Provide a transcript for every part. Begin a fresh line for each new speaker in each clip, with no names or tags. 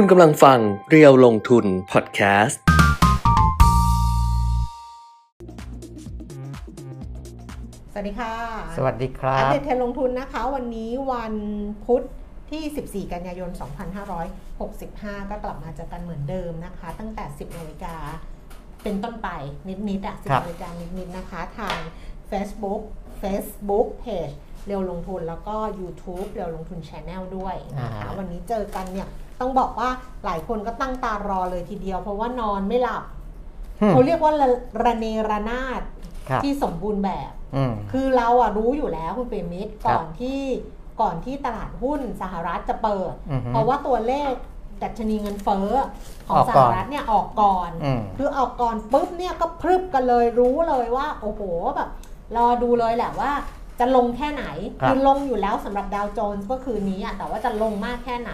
คุณกำลังฟังเรียวลงทุนพอดแคสต์
สวัสดีค่ะ
สวัสดีครั
อัป
บ
เดตเทรนด์ลงทุนนะคะ วันนี้วันพุธที่ 14 กันยายน 2565 ก็กลับมาเจอกันเหมือนเดิมนะคะ ตั้งแต่ 10นาฬิกาเป็นต้นไปนิดๆอะ
ครับ
10นาฬิกานิดๆนะคะ ทาง Facebook Facebook Page เร็วลงทุนแล้วก็ YouTube เร็วลงทุน Channel ด้วยนะคะ
อ่า
วันนี้เจอกันเนี่ย ต้องบอกว่าหลายคนก็ตั้งตารอเลยทีเดียว เพราะว่านอนไม่หลับ
อืม
เขาเรียกว่าระระเนระนาด
ครับ
ที่สมบูรณ์แบบ
อืม
คือเราอะรู้อยู่แล้วคุณเปรมิตร
ครับ
ก่อนที่ก่อนที่ตลาดหุ้นสหรัฐจะเปิด
อือฮึ
เพราะว่าตัวเลขดัชนีเงินเฟ้อของ
ออก
ส
ก่
ห
อน
รัฐเนี่ยออกก่อน
อืม
คือออกก่อนปุ๊บเนี่ยก็พรึบกันเลยรู้เลยว่า โอ้โหแบบรอดูเลยแหละว่าจะลงแค่ไหน
ครับ
อลงอยู่แล้วสำหรับดาวโจนส์ก็คืนนี้อะแต่ว่าจะลงมากแค่ไหน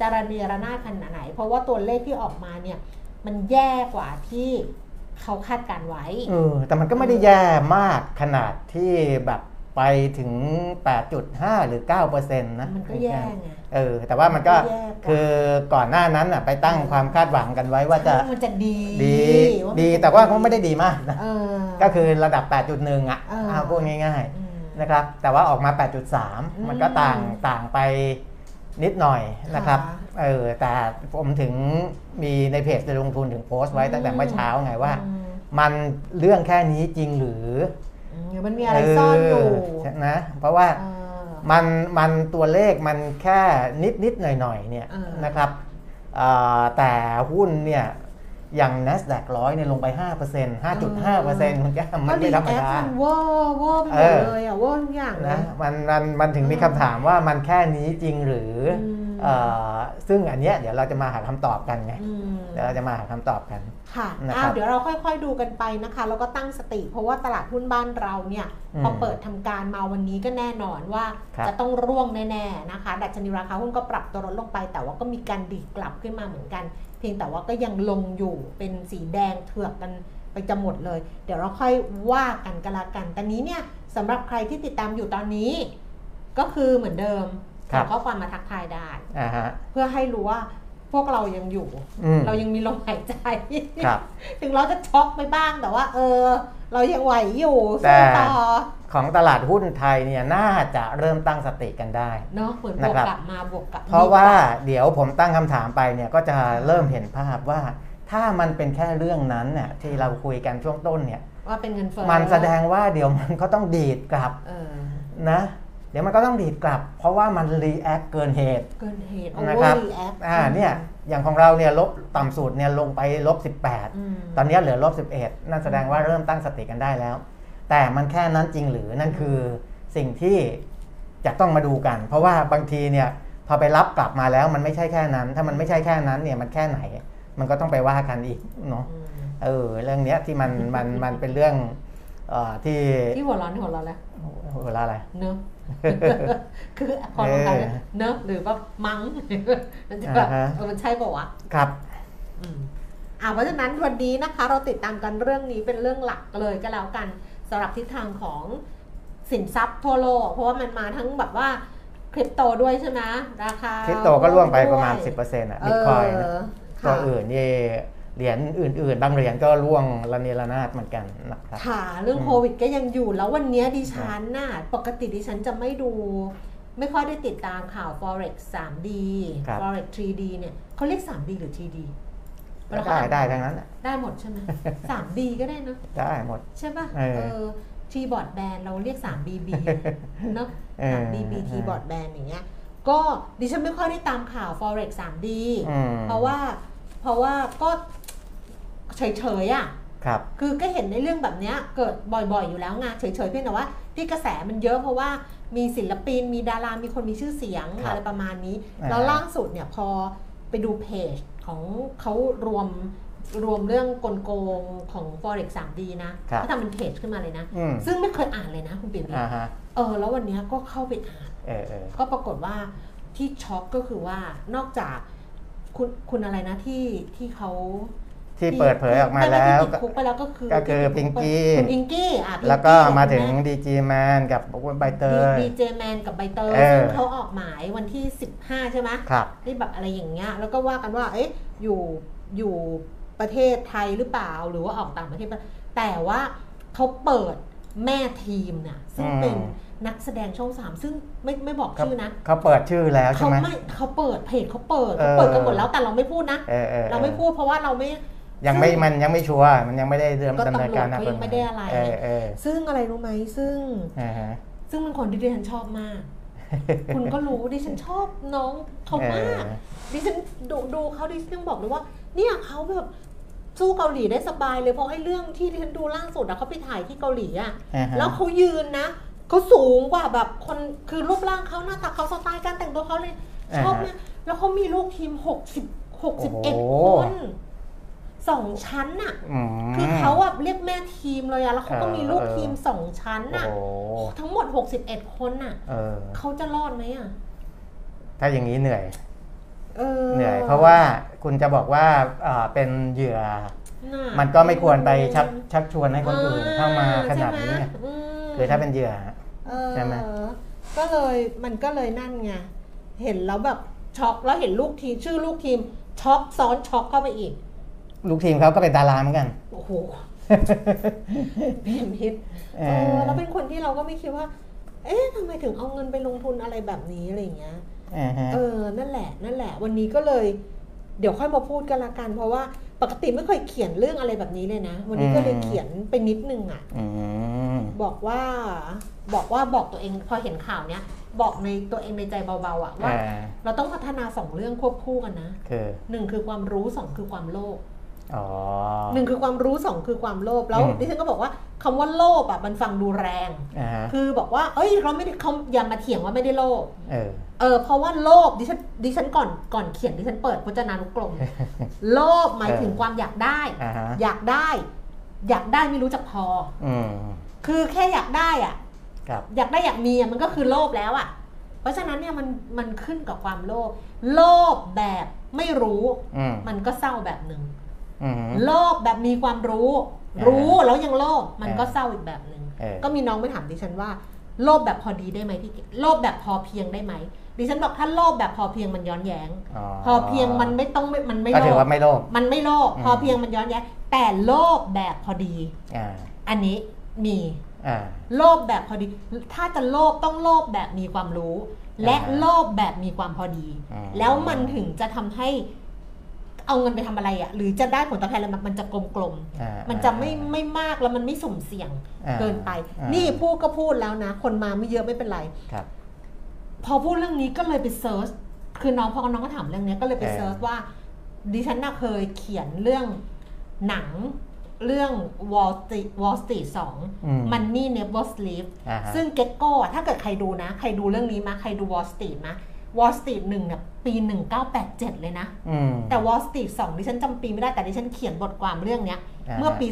จะระเนระนาดขนาดไหน เพราะว่าตัวเลขที่ออกมาเนี่ยมันแย่กว่าที่เขาคาดการไว้
เออแต่มันก็ไม่ได้แย่มากขนาดที่แบบไปถึง 8.5 หรือ 9%นะ
มันก็แย่ไง
เออ แต่ว่ามันก็
มันก็แย่กว่า
คือก่อนหน้านั้นอะไปตั้งความคาดหวังกันไว้ว่าจะ
มันจะดี
ดี
ว่ามัน
ดี
จะ
แต่ว่าก็ไม่ได้ดีมากนะ
เออ
ก็คือระดับ 8.1 อะ
เออ
เอาพูดง่าย
อืม
ๆนะครับ แต่ว่าออกมา
อืม
8.3 มันก็ต่างต่างไป นิดหน่อยนะครับ
ค่ะ
เออแต่ผมถึงมีในเพจจะลงทุนถึงโพสต์ไว้ตั้งแต่เมื่อเช้าไงว่า
อืม
มันเรื่องแค่นี้จริงหรือ
อืมมันมีอะไรซ่อนอยู่
เนะเพราะว่า
เออ
มันมันตัวเลขมันแค่นิดนิดหน่อยหน่อยๆเนี่ย
เออ
นะครับเอ่แต่หุ้นเนี่ย อย่าง NASDAQ ร้อยเนี่ยลงไป 5% 5.5%มันก็มันไม่ธรรมดา
ก็ react มันเวอร์เวอร์ไปหม
เอ
ด
อ
เลยอะเวอร์ทุกอย่างเล
ยะ
ย
มันมันมันถึงมีคำถามว่ามันแค่นี้จริงหรือ
อืม
เอ่อซึ่งอันเนี้ยเดี๋ยวเราจะมาหาคำตอบกันไง
อืม
เดี๋ยวเราจะมาหาคำตอบกัน
ค่ะ
นะครับ
อ้าวเดี๋ยวเราค่อยๆดูกันไปนะคะ แล้วก็ตั้งสติ เพราะว่าตลาดหุ้นบ้านเราเนี่ย
อืม
พอเปิดทำการมาวันนี้ก็แน่นอนว่า
ครับ
จะต้องร่วงแน่ๆนะคะ ดัชนีราคาหุ้นก็ปรับตัวลดลงไป แต่ว่าก็มีการดีดกลับขึ้นมาเหมือนกัน เพียงแต่ว่าก็ยังลงอยู่เป็นสีแดงเถือกกันไปจะหมดเลย เดี๋ยวเราค่อยว่ากันกันละกันแต่นี้เนี่ยสำหรับใครที่ติดตามอยู่ตอนนี้ ก็คือเหมือนเดิม
ครั
ส่
บ
งข้อความมาทักทายได้
อ่าฮะ
เพื่อให้รู้ว่า พวกเรายังอยู่
อืม
เรายังมีลมหายใจ
ครับ
ถึงเราจะช็อกไปบ้างแต่ว่า เออ เรายังไหวอยู่
แต่
สู้ต่อ
ของตลาดหุ้นไทยเนี่ยน่าจะเริ่มตั้งสติกันได้
เนาะเหมือนบวกนะ
ครับ
กลับมาบวกกลับ
เพราะว่า
ดีก
เดี๋ยวผมตั้งคำถามไปเนี่ยก็จะเริ่มเห็นภาพว่า ถ้ามันเป็นแค่เรื่องนั้นเนี่ยที่เราคุยกันช่วงต้นเนี่ย
ว่าเป็นเงินเฟ้อ
มันแสดงว่าเดี๋ยวมันก็ต้องดีดกลับ
เออ
นะ เดี๋ยวมันก็ต้องดีดกลับ เพราะว่ามัน react เกินเหตุ
เกินเหตุ
นะครับ
over react อ่า
เนี่ยอย่างของเราเนี่ยลบต่ำสุดเนี่ยลงไปลบ 18 ตอนนี้เหลือลบ 11 นั่นแสดงว่าเริ่มตั้งสติกันได้แล้ว แต่มันแค่นั้นจริงหรือนั่นคือสิ่งที่จะต้องมาดูกัน เพราะว่าบางทีเนี่ยพอไปรับกลับมาแล้วมันไม่ใช่แค่นั้น ถ้ามันไม่ใช่แค่นั้นเนี่ยมันแค่ไหน มันก็ต้องไปว่ากันอีกเนาะเออเรื่องเนี้ยที่มันมันมันเป็นเรื่องเอ่อที่
ที่หัวร้อนที่หัวร้อนแล้ว
เวลาอะไร
เนอะ คือพอลงไปแล้ว
เออ
เนอะหรือว่ามั้งมันจะแบบ
อ่าฮะ
เออมันใช่ป่าวะ
ครับ
อืมอ่าเพราะฉะนั้นวันนี้นะคะ เราติดตามกันเรื่องนี้เป็นเรื่องหลักเลยก็แล้วกันสำหรับทิศทางของสินทรัพย์ทั่วโลก เพราะว่ามันมาทั้งแบบว่าคริปโตด้วยใช่ไหมราคา
คริปโตก็ร่วงไปประมาณ
ด้วย
10%อะบิตคอยน์
เออ
ตัว
ค่ะ
อื่นนี่ เหรียญอื่น ๆ บางเหรียญก็ร่วงระเนระนาดเหมือนกันนะครับ
ค่ะ เรื่อง
อืม
โควิดก็ยังอยู่แล้ววันนี้ดิฉันน่ะปกติดิฉันจะไม่ดู ไม่ค่อยได้ติดตามข่าว forex 3D
ครับ
forex 3D เนี่ยเขาเรียก 3D หรือ 3D
ได้ได้ทั้งนั้นน่ะ
ได้หมดใช่ไหม 3D ก็ได้เนอะ
ได้หมด
ใช่ป่ะ
เออ
ทีบอร์ดแบนเราเรียก 3BB เนอะ
เออ
3BB ทีบอร์ดแบนอย่างเงี้ยก็ดิฉันไม่ค่อยได้ตามข่าว forex 3D
อืม
เพราะว่าเพราะว่าก็ เฉยๆอะ
ครับ
คือก็เห็นในเรื่องแบบเนี้ยเกิดบ่อยๆอยู่แล้วไงเฉยๆเพียงแต่ว่า ที่กระแสมันเยอะเพราะว่ามีศิลปินมีดารามีคนมีชื่อเสียง
ครับ
อะไรประมาณนี้
อ่า
แล้วล่าสุดเนี่ยพอไปดูเพจของเขารวมรวมเรื่องกลโกงของ forex 3D นะครับเขาทำเป็นเพจขึ้นมาเลยนะ
อืม
ซึ่งไม่เคยอ่านเลยนะคุณปิ่ม
อ่าฮะ
เออ แล้ววันเนี้ยก็เข้าไปอ่าน
เออเออ
ก็ปรากฏว่าที่ช็อกก็คือว่านอกจากคุณคุณอะไรนะที่ที่เขา
ที่เปิดเผยออกมา
ไไแล้
ว
ที่ติดคุกไปแล้วก็คือ
ก็คือพิงกี้
คุณพิงกี้อะพิง
แล้วก็มาถึง
กับ
ดีจีแมนกับใบเตย
ดีเจแมนกับใบเตย
เออ
ซึ่งเขาออกหมายวันที่ 15 ใช่ไหม
ครับ
ที่แบบอะไรอย่างเงี้ยแล้วก็ว่ากันว่าเอ๊ะอยู่อยู่ประเทศไทยหรือเปล่าหรือว่าออกต่างประเทศปะแต่ว่าเขาเปิดแม่ทีมเนี่ยซึ่ง
อืม
เป็นนักแสดงช่องสามซึ่งไม่ไม่บอกชื่อนะ
เขาเปิดชื่อแล้วใช่
เขา
ไหม
ไม่เขาเปิดเพจเขาเปิด
เออ
เขาเปิดกันหมดแล้วแต่เราไม่พูดนะ
เออออ
เราไม่พูดเพราะว่าเราไม่
ยังไม่มันยังไม่ชัวร์มันยังไม่ได้เริ่ม
ก็
ดำเนินการ
ตำรวจเขายังไม่ได้อะไร
เออเออ
ซึ่งอะไรรู้ไหมซึ่ง
อ่าฮะ
ซึ่งเป็นคนที่ดิฉันชอบมาก คุณก็รู้ดิฉันชอบน้องเขามาก
เออ
ดิฉันดูดูเขาดิฉันยังบอกเลยว่า เนี่ยเขาแบบสู้เกาหลีได้สบายเลยเพราะไอ้เรื่องที่ดิฉันดูล่าสุดอะเขาไปถ่ายที่เกาหลีอะ
อ่าฮะ
แล้วเขายืนนะเขาสูงกว่าแบบคนคือรูปร่างเขาหน้าตาเขาสไตล์การแต่งตัวเขาเลยชอบเนี่ยแล้วเขามีลูกทีมหกสิบหกสิบเอ็ดคน สองชั้นอะ
อืม
คือเขาอะเรียกแม่ทีมเลยอะแล้วเขาก็
เออ
มีลูก
เออ
ทีมสองชั้น
โอ้
อะ
โห
ทั้งหมด 61 คนน่ะ
เออ
เขาจะรอดไหมอะ
ถ้าอย่างนี้เหนื่อย
เออ
เหนื่อย เพราะว่าคุณจะบอกว่าอ่าเป็นเหยื่อ
น่ะ
มันก็ไม่ควรไปชักชักชวนให้คนอื่นเข้ามาขนาดนี้
ใช่ไหม
ไง
อืม
คือถ้าเป็นเหยื่อ
เออ
ใช่ไหม
ก็เลยมันก็เลยนั่นไงเห็นแล้วแบบช็อกแล้วเห็นลูกทีมชื่อลูกทีมช็อกซ้อนช็อกเข้าไปอีก
ลูกทีมเขาก็เป็นดาราเหมือนกัน
โอ้โหเป็นพิษ
เอ
เอ
อ
อแล้วเป็นคนที่เราก็ไม่คิดว่า เอ๊ะทำไมถึงเอาเงินไปลงทุนอะไรแบบนี้อะไรอย่างเงี้ย
อ่าฮะ
เออ นั่นแหละ นั่นแหละ วันนี้ก็เลย เดี๋ยวค่อยมาพูดกันละกัน เพราะว่าปกติไม่เคยเขียนเรื่องอะไรแบบนี้เลยนะ วันนี้ก็เลยเขียนไปนิดนึงอะ
อืม
บอกว่าบอกว่าบอกตัวเองพอเห็นข่าวเนี้ยบอกในตัวเองในใจเบาๆอะว่า
อ่า
เราต้องพัฒนาสองเรื่องควบคู่กันนะ
คือ
หนึ่งคือความรู้สองคือความโลภ
อ๋อ
หนึ่งคือความรู้สองคือความโลภแล้ว
อืม
ดิฉันก็บอกว่าคำว่าโลภอะมันฟังดูแรง
อ่าฮะ
คือบอกว่า เอ้ยเราไม่ได้เขาอย่ามาเถียงว่าไม่ได้โลภ
เออ
เออเพราะว่าโลภดิฉันดิฉันก่อนก่อนเขียนดิฉันเปิดพจนานุกรมโลภหมายถึงความอยากได้
อ่าฮะ
อยากได้ อยากได้ไม่รู้จักพอ
อืม
คือแค่อยากได้อะ
ครับ
อยากได้อยากมีอะมันก็คือโลภแล้วอะ เพราะฉะนั้นเนี่ยมันมันขึ้นกับความโลภโลภแบบไม่รู้
อืม
มันก็เศร้าแบบหนึ่ง
อืม
โลภแบบมีความรู้
อ่า
รู้แล้วยังโลภมันก็
อ่า
เศร้าอีกแบบหนึ่ง
เออ
ก็มีน้องไปถามดิฉันว่าโลภแบบพอดีได้ไหมพี่เก๋โลภแบบพอเพียงได้ไหมดิฉันบอกถ้าโลภแบบพอเพียงมันย้อนแย้งพอเพียงมันไม่ต้องไม่มันไม่
ก็
โล
ถือ
ภ
ว่าไม่โลภ
มันไม่โลภ
อืม
พอเพียงมันย้อนแย้งแต่โลภแบบพอดี
อ่า
อันนี้มี
อ่า
โลภแบบพอดี ถ้าจะโลภต้องโลภแบบมีความรู้ และ
อ่า
โลภแบบมีความพอดี
อืม
แล้วมันถึงจะทำให้ เอาเงินไปทำอะไรอะ่ะหรือจะได้ผลตอบแทนอะไรมันมันจะกลม
อ่า
ๆมันจะไม่ไม่มากแล้วมันไม่สุ่มเสี่ยง
อ่า
เกินไป
อ่านี่
นี่พูดก็พูดแล้วนะ คนมาไม่เยอะไม่เป็นไร
ครับ
พอพูดเรื่องนี้ก็เลยไป search คือน้องพอน้องก็ถามเรื่องนี้ก็เลยไป
เออ
search ว่าดิฉันน่ะเคยเขียนเรื่องหนังเรื่อง Wall Street Wall Street
อืม
2 Money Never Sleep
อ่าฮะ
ซึ่งเก็ตโก้อะถ้าเกิดใครดูนะ ใครดูเรื่องนี้มาใครดู Wall Street มา Wall Street 1เนี่ยปี 1987 เลยนะ
อืม
แต่ Wall Street 2ดิฉันจำปีไม่ได้แต่ดิฉันเขียนบทความเรื่องเนี้ย
อ่าฮะ
เมื่อปี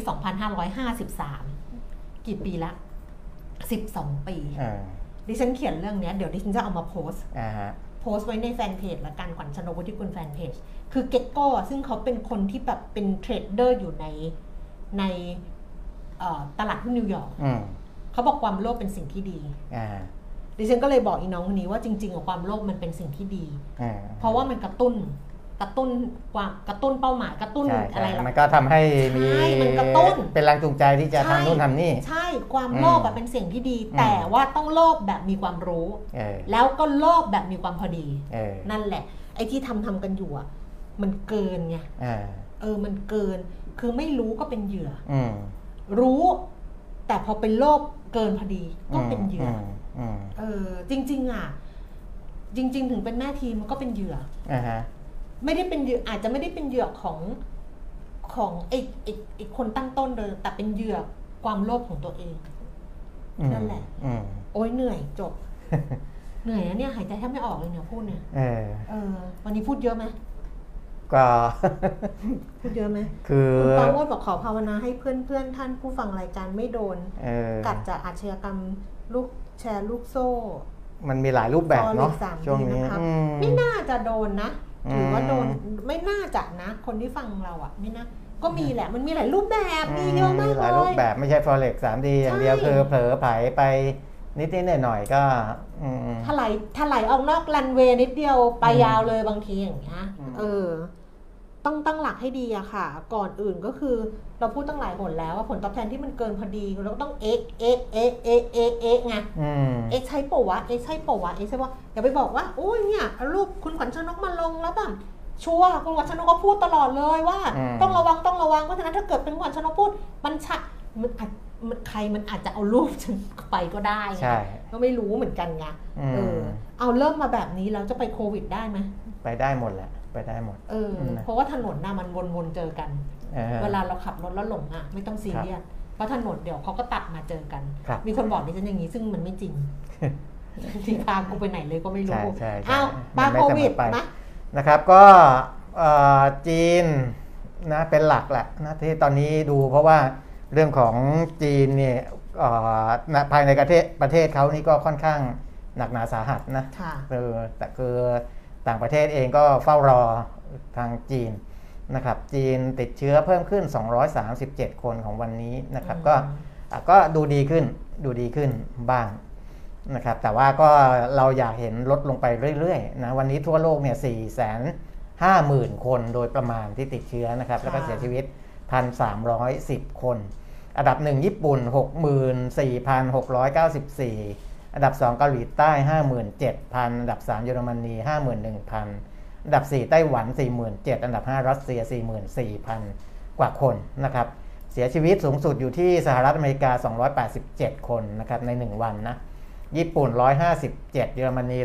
2553 กี่ปีละ 12 ปี
อ่า
ดิฉันเขียนเรื่องเนี้ยเดี๋ยวดิฉันจะเอามาโพสต์
อ่าฮะ
โพสต์ไว้ในแฟนเพจละกันขวัญชนกวุฒิกุลแฟนเพจ คือเก็ตโก้ซึ่งเขาเป็นคนที่แบบเป็น trader อยู่ในในเอ่อตลาดหุ้นนิวยอร์ก
อืม
เขาบอกความโลภเป็นสิ่งที่ดี
อ่า
ดิฉันก็เลยบอกอีน้องคนนี้ว่าจริงๆอะความโลภมันเป็นสิ่งที่ดี
อ่า
เพราะว่ามันกระตุ้นกระตุ้นความกระตุ้นเป้าหมายกระตุ้น
ใช่
อะไร
ใช่
ล่ะ
มันก็ทำให้มี
ใช่มันกระตุ้น
เป็นแรงจูงใจที่จะ
ใช่
ทำนู่นทำนี่
ใช่ความโลภอะเป็นสิ่งที่ดี
อืม
แต่ว่าต้องโลภแบบมีความรู้
เออ
แล้วก็โลภแบบมีความพอดี
เออ
นั่นแหละ ไอ้ที่ทำทำกันอยู่อะมันเกินไง
อ่า
เออมันเกิน คือไม่รู้ก็เป็นเหยื่อ
อืม
รู้ แต่พอเป็นโลภเกินพอดีก็เป็นเหยื่ออ
มอืม
เออจริง ๆ อะ จริง ๆ ถึงเป็นแม่ทีมมันก็เป็นเหยื่อ
อ่าฮะ
ไม่ได้เป็นเหยื่ออาจจะไม่ได้เป็นเหยื่อของของไอ้ไอ้ไอ้คนตั้งต้นเลยแต่เป็นเหยื่อความโลภของตัวเอง
อืม
นั่นแหละ
อืม
โอ้ยเหนื่อยจบ เหนื่อยนะเนี่ยหายใจแทบไม่ออกเลยเนี่ยพูดเนี่ย
เออ
เออ วันนี้พูดเยอะไหม
ก็
พูดเยอะไหม
คือ
คุณปราโมดบอกขอภาวนาให้เพื่อนเพื่อนๆท่านผู้ฟังรายการไม่โดน
เออ
กัดจากอาชญากรรมลูก แชร์ลูกโซ่
มันมีหลายรูปแบบเนาะ
ฟอเร็กซ์สาม
ช่วงนี้
นะครับ
อืม
ไม่น่าจะโดนนะ
อืม
ถือว่าโดนไม่น่าจะนะ คนที่ฟังเราอะไม่น่าก็มีแหละมันมีหลายรูปแบบมีเยอะมาก
ห
ลา
ยรูปแบบเลยไม่ใช่ forex 3D อย่างเดียว
ใช่
คือเผลอไผลไปนิดๆหน่อยๆก็อืม
ถไถลไถลออกนอกรันเวย์นิดเดียวไป
อืม
ยาวเลยบางทีอย่างเงี้ย
อืม
เออ ต้องตั้งหลักให้ดีอะค่ะ ก่อนอื่นก็คือเราพูดตั้งหลายหนแล้วว่าผลตอบแทนที่มันเกินพอดีเราก็ต้องเอ๊ะเอ๊ะเอ๊ะเอ๊ะเอ๊ะเอ๊ะไง
อืม
เอ๊ะใช่ปะวะเอ๊ะใช่ปะวะเอ๊ะใช่ปะอย่าไปบอกว่าโอ้ยเนี่ยเอารูปคุณขวัญชนกมาลงแล้วแบบชัวร์คุณขวัญชนกก็พูดตลอดเลยว่า
อืม
ต้องระวังต้องระวังเพราะฉะนั้นถ้าเกิดเป็นขวัญชนกพูดมันชะมันอาจมันใครมันอาจจะเอารูปฉันไปก็ได้ไง
ใช่
ก็ไม่รู้เหมือนกันไง
อื
เออ
ม
เอาเริ่มมาแบบนี้แล้วจะไปโควิดได้ไหม
ไปได้หมดแหละ ไปได้หมด
เออ
อืม
เพราะว่าถนนน่ะมันวนๆเจอกัน
ออ
เวลาเราขับรถแล้วหลงอะไม่ต้องซีเรียสเพราะถนนเดี๋ยวเขาก็ตัดมาเจอกัน
ครับ
มีคนบอกดิฉันอย่างนี้ซึ่งมันไม่จริง ที่พากูไปไหนเลยก็ไม่รู้
ใช่ใช่ใช่
อ้าว
มั
มาน
ไม่
โค
เสมอ
วิด
ไป
นะ
นะครับก็เอ่อจีนนะเป็นหลักแหละนะที่ตอนนี้ดูเพราะว่าเรื่องของจีนเนี่ยเอ่อนะภายในประเทศประเทศเขานี่ก็ค่อนข้างหนักหนาสาหัสนะ
ค่ะ
เออแต่คือ ต่างประเทศเองก็เฝ้ารอทางจีนนะครับจีนติดเชื้อเพิ่มขึ้น 237 คนของวันนี้นะครับ
อืม
ก็อะก็ดูดีขึ้นดูดีขึ้นบ้างนะครับแต่ว่าก็เราอยากเห็นลดลงไปเรื่อยๆนะวันนี้ทั่วโลกเนี่ย4แสนห้าหมื่นคนโดยประมาณที่ติดเชื้อนะครับแล้วก็เสียชีวิต 1,310 คน อันดับ1ญี่ปุ่น 64,694 อันดับ 2 เกาหลีใต้ 57,000 อันดับ 3 เยอรมนี 51,000 อันดับ 4 ไต้หวัน 47,000 อันดับ 5 รัสเซีย 44,000 กว่าคนนะครับเสียชีวิตสูงสุดอยู่ที่สหรัฐอเมริกา 287 คนนะครับใน 1 วันนะญี่ปุ่น 157 เยอรมนี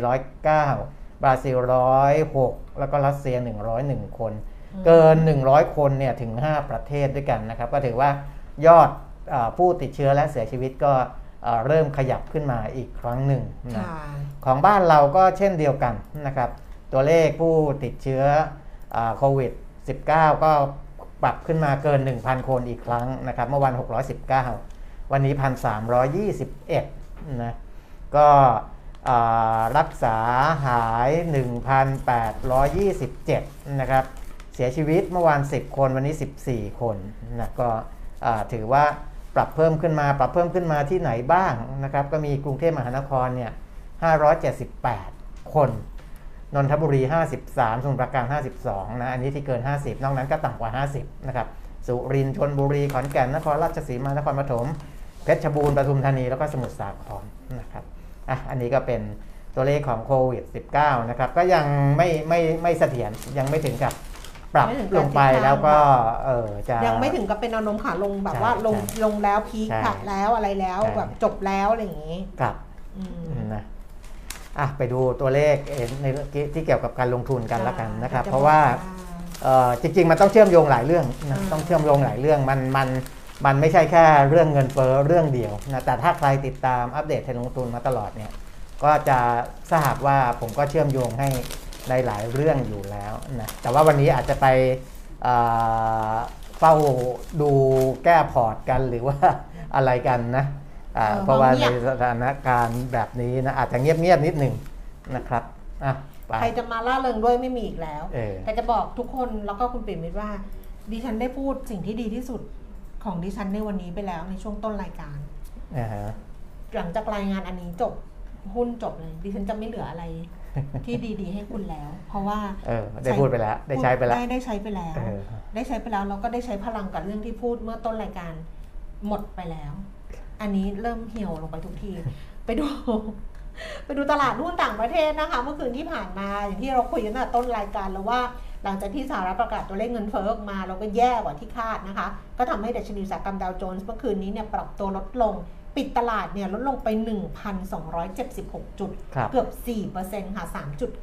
109 บราซิล 106 แล้วก็รัสเซีย 101 คน เกิน 100 คนเนี่ยถึง 5 ประเทศด้วยกันนะครับ ก็ถือว่ายอดเออผู้ติดเชื้อและเสียชีวิตก็ เอ่อเริ่มขยับขึ้นมาอีกครั้งหนึ่งนะ
ค่ะ
ของบ้านเราก็เช่นเดียวกันนะครับ ตัวเลขผู้ติดเชื้ออาโควิด -19 ก็ปรับขึ้นมาเกิน 1,000 คนอีกครั้งนะครับ เมื่อวัน 619 วันนี้ 1,321 นะ ก็อ่ารักษาหาย 1,827 นะครับ เสียชีวิตเมื่อวาน 10 คนวันนี้ 14 คนนะก็อ่าถือว่า ปรับเพิ่มขึ้นมาปรับเพิ่มขึ้นมาที่ไหนบ้างนะครับก็มีกรุงเทพมหานครเนี่ย578 คน นนทบุรี 53 สมุทรปราการ 52 นะ อันนี้ที่เกิน 50 นอกนั้นก็ต่ำกว่า 50 นะครับ สุรินทร์ชนบุรี ขอนแก่น นครราชสีมา นครปฐม เพชรบูรณ์ ปทุมธานี แล้วก็สมุทรสาคร นะครับ อะ อันนี้ก็เป็นตัวเลขของโควิด 19 นะครับ ก็ยังไม่ไม่ไม่เสถียร ยังไม่ถึงกับ ปรับ
ไม่ถึงกับ
ลงไป
ทิศทาง
แล้วก็เออจะ
ยังไม่ถึงกับเป็นแนวโน้มขาลงแบบ
ใช่
ว่าลง
ใช่
ลงแล้วพีค
ใช่
ผัดแล้วอะไรแล้ว
ใช่
แบบจบแล้วอะไรอย่างงี้
กลับ
อืม
นะอะไปดูตัวเลขเอ่อในเรื่องที่เกี่ยวกับการลงทุนกันละกันนะครับ
จ
เพราะว่า
บอก
เอ่อจริงๆมันต้องเชื่อมโยงหลายเรื่องนะ
อืม
ต้องเชื่อมโยงหลายเรื่องมันมันมันไม่ใช่แค่เรื่องเงินเฟ้อเรื่องเดียวนะแต่ถ้าใครติดตามอัปเดตเทรนด์ลงทุนมาตลอดเนี่ยก็จะทราบว่าผมก็เชื่อมโยงให้ ในหลายเรื่องอยู่แล้วนะแต่ว่าวันนี้อาจจะไปเอ่อเฝ้าดูแก้พอร์ตกันหรือว่าอะไรกันนะอ่า
เออ
เพราะว่า
เงี
ใน
ยบ
สถานการณ์แบบนี้นะอาจจะเงียบๆนิดหนึ่งนะครับอะไป
ใครจะมาล่าเริงด้วยไม่มีอีกแล้ว
เออ
แต่จะบอกทุกคนแล้วก็คุณปิ่มมิตรว่า ดิฉันได้พูดสิ่งที่ดีที่สุดของดิฉันในวันนี้ไปแล้วในช่วงต้นรายการ
อ่าฮะ
หลังจากรายงานอันนี้จบหุ้นจบเลยดิฉันจะไม่เหลืออะไร ที่ดีๆ ให้คุณแล้ว เพราะว่า
เออได้พูดไปแล้วได้ใช้ไปแล้ว
ได้ได้ใช้ไปแล้ว
เออ
ได้ใช้ไปแล้วแล้วก็ได้ใช้พลังกับเรื่องที่พูดเมื่อต้นรายการหมดไปแล้ว อันนี้เริ่มเหี่ยวลงไปทุกที ไปดู ไปดูตลาดหุ้นต่างประเทศนะคะ เมื่อคืนที่ผ่านมาอย่างที่เราคุยกันตั้งแต่ต้นรายการแล้วว่าหลังจากที่สหรัฐประกาศตัวเลขเงินเฟ้อออกมาเราก็แย่กว่าที่คาดนะคะ ก็ทำให้ดัชนีอุตสาหกรรมดาวโจนส์เมื่อคืนนี้เนี่ยปรับตัวลดลง ปิดตลาดเนี่ยลดลงไป 1,276 จุด
ครับ
เกือบ 4%ค่ะ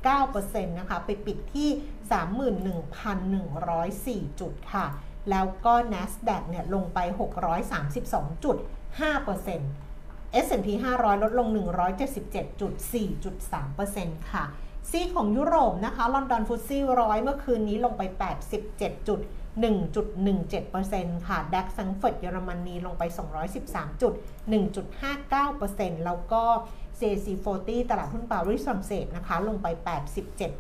3.9%นะคะ ไปปิดที่ 31,104 จุดค่ะ แล้วก็ NASDAQ เนี่ยลงไป 632.5% S&P 500 ลดลง 177.4.3%ค่ะ ซีของยุโรปนะคะลอนดอนฟุตซี่ร้อยเมื่อคืนนี้ลงไป 87.1.17%ค่ะดัคสังเฟิร์ตเยอรมนีลงไป 213.1.59%แล้วก็ CAC 40 ตลาดหุ้นปารีสฝรั่งเศสนะคะ ลงไป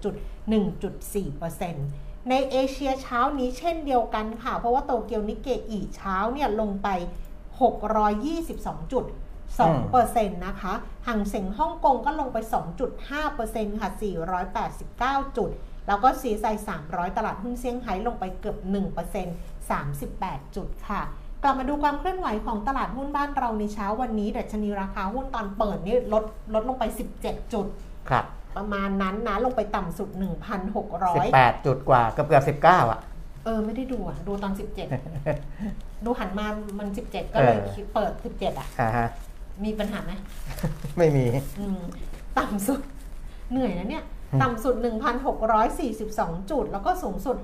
87.1.4%ในเอเชียเช้านี้เช่นเดียวกันค่ะ เพราะว่าโตเกียวนิเกอีเช้าเนี่ยลงไป 622จุด 2%นะคะห่างเส็งฮ่องกงก็ลงไป 2.5%ค่ะ 489 จุด แล้วก็ซีไซ300 ตลาดหุ้นเซี่ยงไฮ้ลงไปเกือบ 1% 38 จุดค่ะกลับมาดูความเคลื่อนไหวของตลาดหุ้นบ้านเราในเช้าวันนี้ดัชนีราคาหุ้นตอนเปิดนี่ลดลดลงไป 17 จุด
ครับ
ประมาณนั้นนะลงไปต่ำสุด 1,600
18 จุดกว่าเกือบเกือบ19 อะ
เออ ไม่ได้ดูอะ ดูตอน 17 ดูหันมามัน 17 ก็เลย
เออ
คิดเปิด 17 อะ
อ่าฮะ
มีปัญหาไหม
ไม่มี
อืมต่ำสุด เหนื่อยนะเนี่ย
อืม
ต่ำสุด 1,642 จุด แล้วก็สูงสุด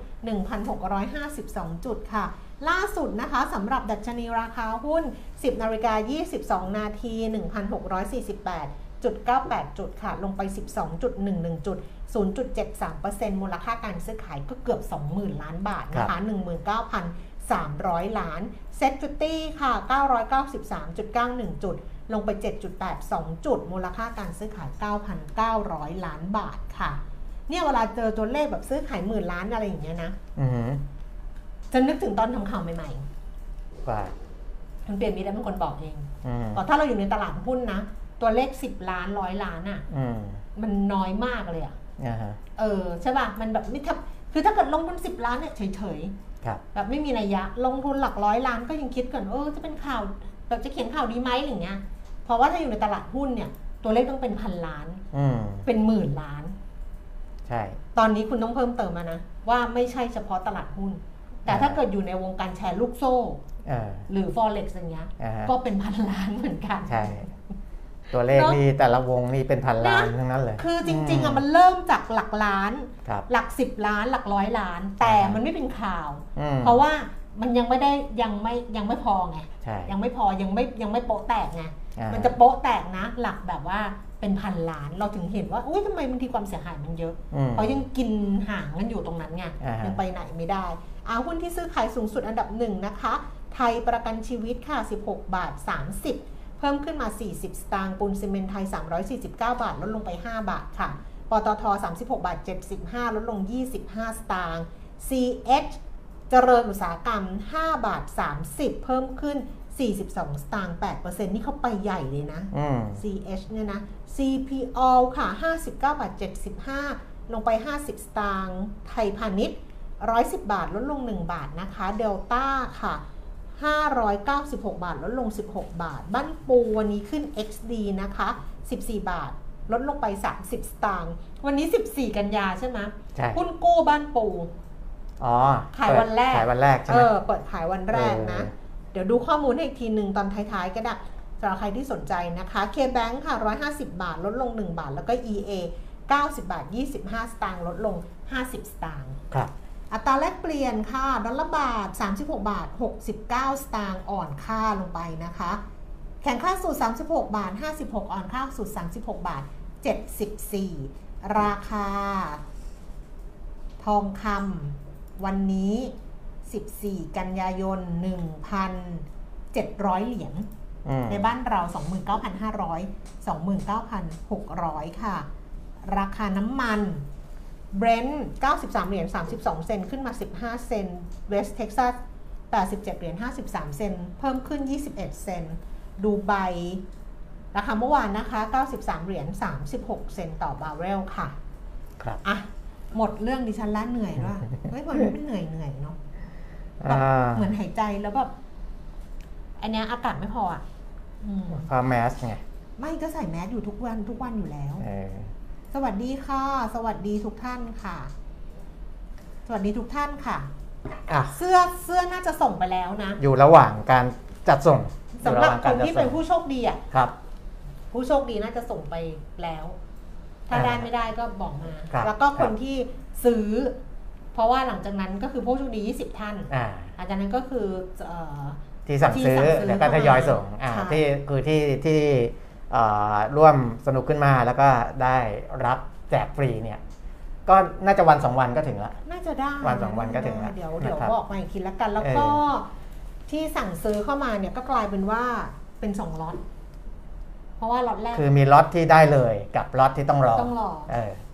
1,652 จุดค่ะ ล่าสุดนะคะสำหรับดัชนีราคาหุ้น 10นาฬิกา22 นาที 1,648จุด98 จุดค่ะ ลงไป 12.11 จุด 0.73%มูลค่าการซื้อขายก็เกือบ 20,000 ล้านบาทนะคะ 19,300 ล้าน SET fifty ค่ะ 993.91 จุด ลงไป 7.82 จุด มูลค่าการซื้อขาย 9,900 ล้านบาทค่ะ เนี่ยเวลาเจอตัวเลขแบบซื้อขายหมื่นล้านอะไรอย่างเงี้ยนะ
อือหือ
จะนึกถึงตอนทำข่าวใหม่
ว่า
ๆคุณเปลี่ยนมีได้เป็นคนบอกเอง
อืม
บอกถ้าเราอยู่ในตลาดหุ้นนะ ตัวเลข 10 ล้านร้อยล้านอะ่ะ
อืม
มันน้อยมากเลยอะ่ะ
อ่าฮะ
เออใช่ป่ะ มันแบบไม่ทับคือถ้าเกิดลงทุน10ล้านเนี่ยเฉย
ครับ
ๆแบบไม่มีนัยยะ ลงทุนหลักร้อยล้านก็ยังคิดก่อนเออจะเป็นข่าวแบบจะเขียนข่าวดีไหมอะไรเงี้ย เพราะว่าถ้าอยู่ในตลาดหุ้นเนี่ย ตัวเลขต้องเป็นพันล้าน
อืม
เป็นหมื่นล้าน
ใช่
ตอนนี้คุณต้องเพิ่มเติมมานะ ว่าไม่ใช่เฉพาะตลาดหุ้น แต่ถ้าเกิดอยู่ในวงการแชร์ลูกโซ่
เออ
หรือ forex อย่างเงี้ย
อ่าฮะ
ก็เป็นพันล้านเหมือนกัน
ใช่ ตัวเลข
เนอะ
นี่แต่ละวงนี่เป็นพันล้านทั้งนั้นเลย
คือจริง ๆอะมันเริ่มจากหลักล้าน
ครับ
หลักสิบล้านหลักร้อยล้าน แต่
อ่าฮะ
มันไม่เป็นข่าว
อืม
เพราะว่ามันยังไม่ได้ยังไม่ยังไม่พอไง
ใช่
ยังไม่พอยังไม่ยังไม่โป๊ะแตกไง
อ่าฮ
มันจะโป๊ะแตกนะหลักแบบว่าเป็นพันล้านเราถึงเห็นว่าอุ้ยทำไมบางทีความเสียหายมันเยอะ
อืม
เพราะยังกินห่างกันอยู่ตรงนั้นไง
อ่าฮะ
ยังไปไหนไม่ได้เอาหุ้นที่ซื้อขายสูงสุดอันดับหนึ่งนะคะ ไทยประกันชีวิตค่ะ 16 บาท 30 เพิ่มขึ้นมา 40 สตางค์ปูนซีเมนต์ไทย 349 บาท ลดลงไป 5 บาทค่ะปตท 36 บาท 75 ลดลง 25 สตางค์ CH เจริญอุตสาหกรรม 5 บาท 30 เพิ่มขึ้น 42 สตางค์8%นี่เขาไปใหญ่เลยนะ
อืม
CH เนี่ยนะ CPO ค่ะ 59 บาท 75 ลงไป 50 สตางค์ไทยพาณิชย์ 110 บาทลดลง 1 บาทนะคะ เดลต้าค่ะ 596 บาทลดลง 16 บาท บ้านปูวันนี้ขึ้น XD นะคะ 14 บาทลดลงไป 30 สตางค์วันนี้ 14 กันยาใช่ไหม
ใช่
หุ้นกู้บ้านปู
อ๋อ
ขายวันแรก
ขายวันแรกใช่
เอ
ไหม
อเปิดขายวันแรกนะ
เออ
เดี๋ยวดูข้อมูลให้อีกทีหนึ่งตอนท้ายๆก็ได้สำหรับใครที่สนใจนะคะ K-Bank ค่ะ 150 บาท ลดลง 1 บาท แล้วก็ EA 90 บาท 25 สตางค์ลดลง 50 สตางค์
ครับ
อัตราแลกเปลี่ยนค่ะ ดอลลาร์บาท 36 บาท 69 สตางค์อ่อนค่าลงไปนะคะ แข่งค่าสูตร 36 บาท 56 อ่อนค่าสูตร 36 บาท 74 ราคา ทองคำวันนี้ 14 กันยายน 1,700 เหรียญ
อืม
ในบ้านเรา 29,500 29,600 ค่ะ ราคาน้ำมันเบรนท์93 เหรียญ 32 เซนขึ้นมา 15 เซนWest Texas 87 เหรียญ 53 เซนต์เพิ่มขึ้น 21 เซนต์ดูไบราคาเมื่อวานนะคะ 93 เหรียญ 36 เซนต์ต่อบาร์เรลค่ะ
ครับ
อะ หมดเรื่องดิฉันละเหนื่อยด้วยเฮ้ยมันไม่เหนื่อยเหนื่อยเนาะ
อ่า
เหมือนหายใจแล้วแบบอันเนี้ยอากาศไม่พออะอืมเพ
ราะแมสก์ไง
ไม่ก็ใส่แมสก์อยู่ทุกวันทุกวันอยู่แล้ว
เออ
สวัสดีค่ะ สวัสดีทุกท่านค่ะ สวัสดีทุกท่านค่ะ
อะ
เสื้อเสื้อน่าจะส่งไปแล้วนะ
อยู่ระหว่างการจัดส่ง
สำหรับ
อยู่ะว่าง
ค
กานจัด
ที่
ส่
เป็น
ง
ผู้โชคดีอะ
ครับ
ผู้โชคดีน่าจะส่งไปแล้ว ถ้า
อ่า
ได้ไม่ได้ก็บอกมา
ครับ
แล้วก็คน
ครับ
ที่ซื้อ เพราะว่าหลังจากนั้นก็คือผู้โชคดี 20 ท่าน
อ่า
หลังจากนั้นก็คือเอ่อ
ที่สั่ง
ที่
ซื้อ
สั่งซื้อ
แล้วก็ทยอยส่งอ่า
ใช่
ที่คือที่ที่เอ่อร่วมสนุกขึ้นมาแล้วก็ได้รับแจกฟรีเนี่ยก็น่าจะวันสองวันก็ถึงละ
น่าจะได้
วันสองวันก็ถึงแล้ว
เดี๋ยวเดี๋ยว
นะครับ
บอกมาอีกทีละกัน แล้วก็
เออ
ที่สั่งซื้อเข้ามาเนี่ยก็กลายเป็นว่าเป็นสองล็อต เพราะว่าล็อตแรก
คือมีล็อตที่ได้เลยกับล็อตที่ต้องรอ
ต้องรอ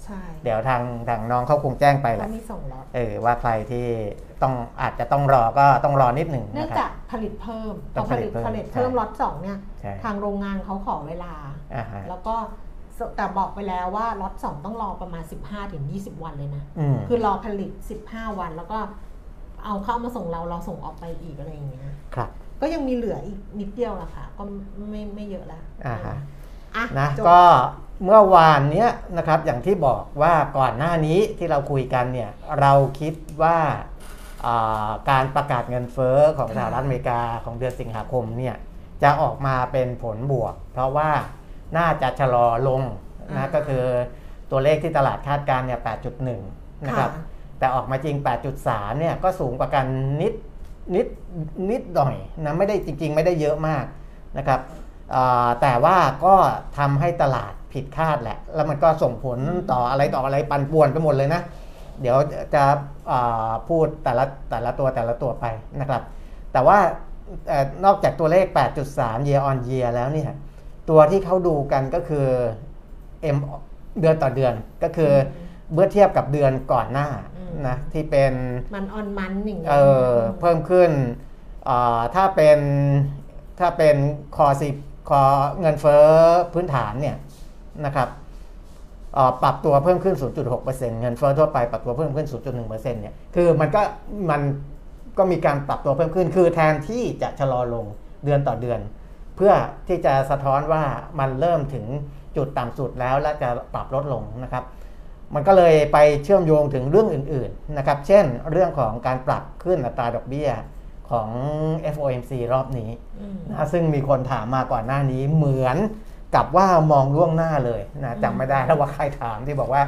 เออ
ใช่
เดี๋ยวทางทางน้องเขาคงแจ้งไปแห
เขา
ละ
มีส่งล็อต
เออว่าใครที่ต้องอาจจะต้องรอก็ต้องรอนิดหนึ่ง
เนื่อ
นะ
ง
ครั
จา
บ
กผลิตเพิ่มพ
ต้
อ
อง
ผ
ผลิ
ลิ
ต
ต
เพิ่ม
ผลิตเพิ่ม
ใช่
ล็อตสองเนี่ย
ใช่
ทางโรงงานเขาขอเวลา
อ่าฮะ
แล้วก็แต่บอกไปแล้วว่าล็อตสองต้องรอประมาณ 15ถึง20 วันเลยนะ
อืม
คือรอผลิต 15 วันแล้วก็เอาเข้ามาส่งเราเราส่งออกไปอีกอะไรอย่างเงี้ย
ครับ
ก็ยังมีเหลืออีกนิดเดียวละค่ะ ก็ไม่ไม่เยอะแล้ว
อ่าฮะ
อะ
นะ
จบ
ก็ เมื่อวานเนี้ยนะครับอย่างที่บอกว่าก่อนหน้านี้ที่เราคุยกันเนี่ยเราคิดว่าอ่าการประกาศเงินเฟ้อของสหรัฐอเมริกาของเดือนสิงหาคมเนี่ยจะออกมาเป็นผลบวก เพราะว่าน่าจะชะลอลงนะก็คือตัวเลขที่ตลาดคาดการณ์เนี่ย 8.1 นะครับ
ค่ะ
แต่ออกมาจริง 8.3 เนี่ยก็สูงกว่ากันนิดนิดนิดหน่อยนะไม่ได้จริง ๆ ไม่ได้เยอะมากนะครับอ่าแต่ว่าก็ทำให้ตลาด ผิดคาดแหละ แล้วมันก็ส่งผลต่ออะไรต่ออะไรปันป่วนไปหมดเลยนะ เดี๋ยวจะอ่าพูดแต่ละแต่ละตัวแต่ละตัวไปนะครับ แต่ว่าเอ่อนอกจากตัวเลข 8.3 year on year แล้วเนี่ยตัวที่เขาดูกันก็คือ M เดือนต่อเดือนก็คืออเมื่อเทียบกับเดือนก่อนหน้า
อืม
นะที่เป็น
มันออนมันอย่างเงี้
เอ่อเพิ่มขึ้นอ่าถ้าเป็นถ้าเป็นคอสิคอเงินเฟ้อพื้นฐานเนี่ย นะครับอ่าปรับตัวเพิ่มขึ้น 0.6%เงินเฟ้อทั่วไปปรับตัวเพิ่มขึ้น 0.1%เนี่ยคือมันก็มันก็มีการปรับตัวเพิ่มขึ้น คือแทนที่จะชะลอลงเดือนต่อเดือน เพื่อที่จะสะท้อนว่ามันเริ่มถึงจุดต่ำสุดแล้วและจะปรับลดลงนะครับ มันก็เลยไปเชื่อมโยงถึงเรื่องอื่นๆนะครับ เช่นเรื่องของการปรับขึ้นอัตราดอกเบี้ยของ FOMC รอบนี้
อืม
นะซึ่งมีคนถามมาก่อนหน้านี้เหมือน กับว่ามองล่วงหน้าเลยนะจำไม่ได้แล้วว่าใครถามที่บอกว่า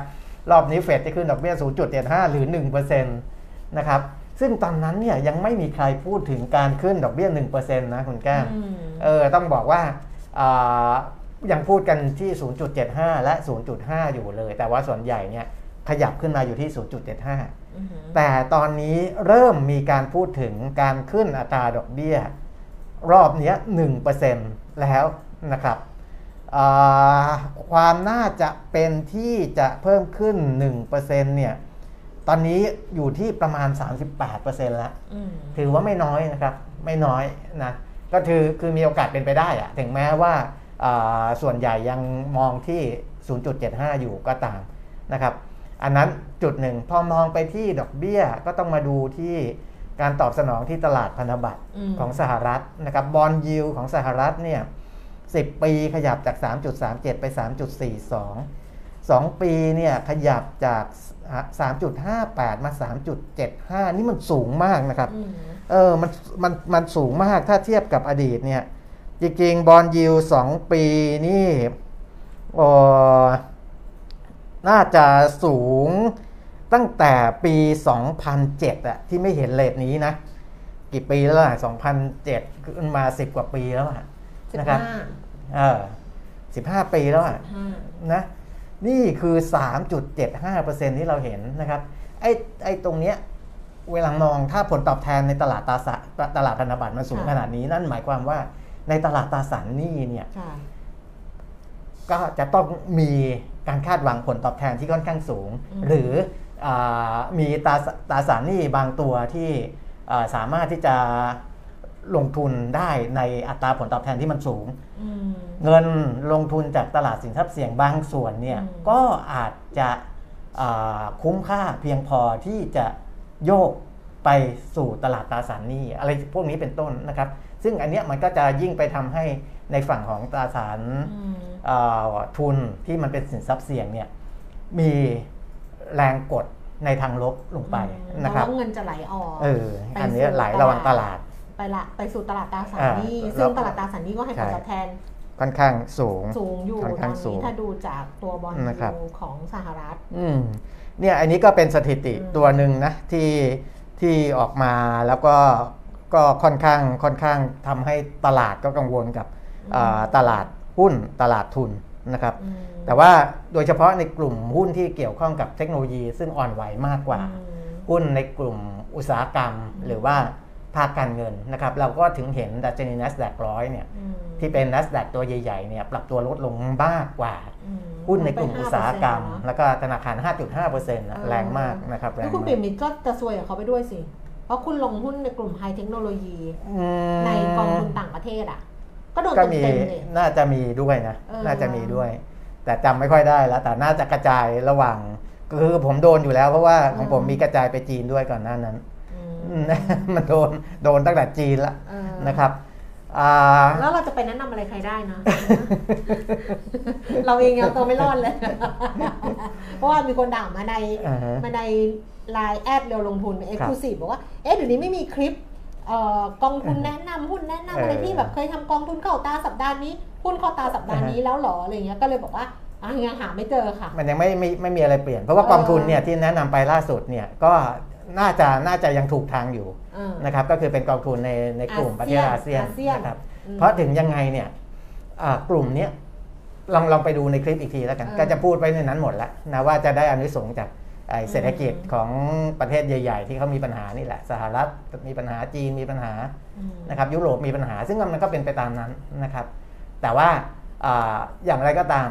รอบนี้เฟดจะขึ้นดอกเบี้ย 0.75 หรือ 1%นะครับซึ่งตอนนั้นเนี่ยยังไม่มีใครพูดถึงการขึ้นดอกเบี้ย 1%นะคุณแก้ม
อืม
เออต้องบอกว่าอ่ายังพูดกันที่ 0.75 และ 0.5 อยู่เลย แต่ว่าส่วนใหญ่เนี่ยขยับขึ้นมาอยู่ที่ 0.75
อืม
แต่ตอนนี้เริ่มมีการพูดถึงการขึ้นอัตราดอกเบี้ย รอบเนี้ย1%แล้วนะครับอ่า ความน่าจะเป็นที่จะเพิ่มขึ้น 1%เนี่ยตอนนี้อยู่ที่ประมาณ 38%แล้ว
อืม
ถือว่าไม่น้อยนะครับ ไม่น้อยนะก็คือคือมีโอกาสเป็นไปได้อะถึงแม้ว่าอ่าส่วนใหญ่ยังมองที่ 0.75 อยู่ก็ตามนะครับ อันนั้นจุดหนึ่งพอมองไปที่ดอกเบี้ยก็ต้องมาดูที่การตอบสนองที่ตลาดพันธบัตร
อืม
ของสหรัฐนะครับบอลยิวของสหรัฐเนี่ย 10 ปีขยับจาก 3.37 ไป 3.42 2 ปีเนี่ยขยับจาก 3.58 มา 3.75 นี่มันสูงมากนะครับ
อืม
เออมันมันมันสูงมากถ้าเทียบกับอดีตเนี่ย จริงๆ บอลยิวสองปีนี่เอ่อน่าจะสูงตั้งแต่ปี 2007อะที่ไม่เห็นเลทนี้นะ กี่ปีแล้วอะ2007 ขึ้นมา 10 กว่าปีแล้วอะ
สิบ
นะครับ
ห้า
เออ15ปีแล้วอะ
ห้า
นะนี่คือ 3.75%ที่เราเห็นนะครับ ไอ้ไอ้ตรงเนี้ยเวลามองถ้าผลตอบแทนในตลาดตราสารตลาดพันธบัตรมันสูงขนาดนี้นั่นหมายความว่าในตลาดตราสารหนี้เนี่ย
ค่ะ
ก็จะต้องมีการคาดหวังผลตอบแทนที่ค่อนข้างสูง
อืม
หรืออามีตราสตราสารหนี้บางตัวที่อ่าสามารถที่จะ ลงทุนได้ในอัตราผลตอบแทนที่มันสูง
อืม
เงินลงทุนจากตลาดสินทรัพย์เสี่ยงบางส่วนเนี่ย
อืม
ก็อาจจะอ่าคุ้มค่าเพียงพอที่จะโยกไปสู่ตลาดตราสารหนี้อะไรพวกนี้เป็นต้นนะครับ ซึ่งอันเนี้ยมันก็จะยิ่งไปทำให้ในฝั่งของตราสาร
อืม
อ่าทุนที่มันเป็นสินทรัพย์เสี่ยงเนี่ยมีแรงกดในทางลบลงไป
อืม
นะครับ
เพาว่าเงินจะไหลออก
เออ
ไป
อันเนี้ย
สู่
ไหล
ตลาด
ระวังตลาด
ไปละไปสู่ตลาดตราสาร
อ่า
หนี้
แล้ว
ซึ่งตลาดตราสารหนี้ก็ให้ผลตอบแทน
ค่อนข้างสูง
สูงอยู่
ค่อน
ตอ
ข้านงสู
นี้
ง
ถ้าดูจากตัวบอล
นะครับ
ยูของสหรัฐ
อืมเนี่ยอันนี้ก็เป็นสถิติ
อืม
ตัวหนึ่งนะที่ที่ออกมาแล้วก็ก็ค่อนข้างค่อนข้างทำให้ตลาดก็กังวลกับอ่าตลาดหุ้นตลาดทุนนะครับ
อืม
แต่ว่าโดยเฉพาะในกลุ่มหุ้นที่เกี่ยวข้องกับเทคโนโลยีซึ่งอ่อนไหวมากกว่า
อืม
หุ้นในกลุ่มอุตสาหกรรม หรือว่า ภาคการเงินนะครับเราก็ถึงเห็นดัชนี NASDAQ ร้อยเนี่ย
อืม
ที่เป็น NASDAQ ตัวใหญ่ๆเนี่ยปรับตัวลดลงมากกว่า
อืม
หุ้นในกลุ่มอุตสาหกรรม
เป็น5%
แล้วก็ธนาคาร 5.5%นะ
เออ
แรงมากนะครับแร
แล้ว
ง
คุณ
มา
ปิ่
ก
มมิตรก็จะซวยกับเขาไปด้วยสิ เพราะคุณลงหุ้นในกลุ่มไฮเทคโนโลยี
อืม
ในกองทุนต่างประเทศอะ ก็โดน
ก็มี
เต็มๆเลย
น่าจะมีด้วยนะ
เออ
น่าจะมีด้วย แต่จำไม่ค่อยได้แล้ว แต่น่าจะกระจายระหว่างคือผมโดนอยู่แล้วเพราะว่าของผมมีกระจายไปจีนด้วยก่อนหน้านั้น
อื
อืมมันโดนโดนตั้งแต่จีนละ
เออ
นะครับอ่า
แล้วเราจะไปแนะนำอะไรใครได้นะเราเองยังตัวไม่รอดเลย เพราะว่ามีคนด่ามาใน
อ่าฮะ
มาใน LINE add เร็วลงทุน Exclusive บอกว่า เอ๊ะเดี๋ยวนี้ไม่มีคลิปเอ่อกองทุนแนะนำหุ้นแนะนำอะไร
เออ
ที่แบบเคยทำกองทุนเข้าตาสัปดาห์นี้หุ้นเข้าตาสัปดาห์นี้แล้วเหรออะไรเงี้ยก็เลยบอกว่าอะยังหาไม่เจอค่ะ
มันยังไม่ไม่ไม่มีอะไรเปลี่ยน เพราะว่า
เออก
องทุนเนี่ยที่แนะนำไปล่าสุดเนี่ยก็ น่าจะน่าจะยังถูกทางอยู่
เออ
นะครับก็คือเป็นกองทุนในในกลุ่มประเทศอาเซียน
อาเซียน
นะครับ
อืม
เพราะถึงยังไงเนี่ยอ่ากลุ่มเนี้ยลองลองไปดูในคลิปอีกทีแล้วกัน
เออ
ก็จะพูดไปในนั้นหมดแล้วนะว่าจะได้อานิสงส์จากไอ้เศรษฐกิจของประเทศใหญ่ๆ ที่เขามีปัญหานี่แหละ สหรัฐมีปัญหาจีนมีปัญหา
อืม
นะครับยุโรปมีปัญหา ซึ่งมันก็เป็นไปตามนั้นนะครับ แต่ว่าอาอย่างไรก็ตาม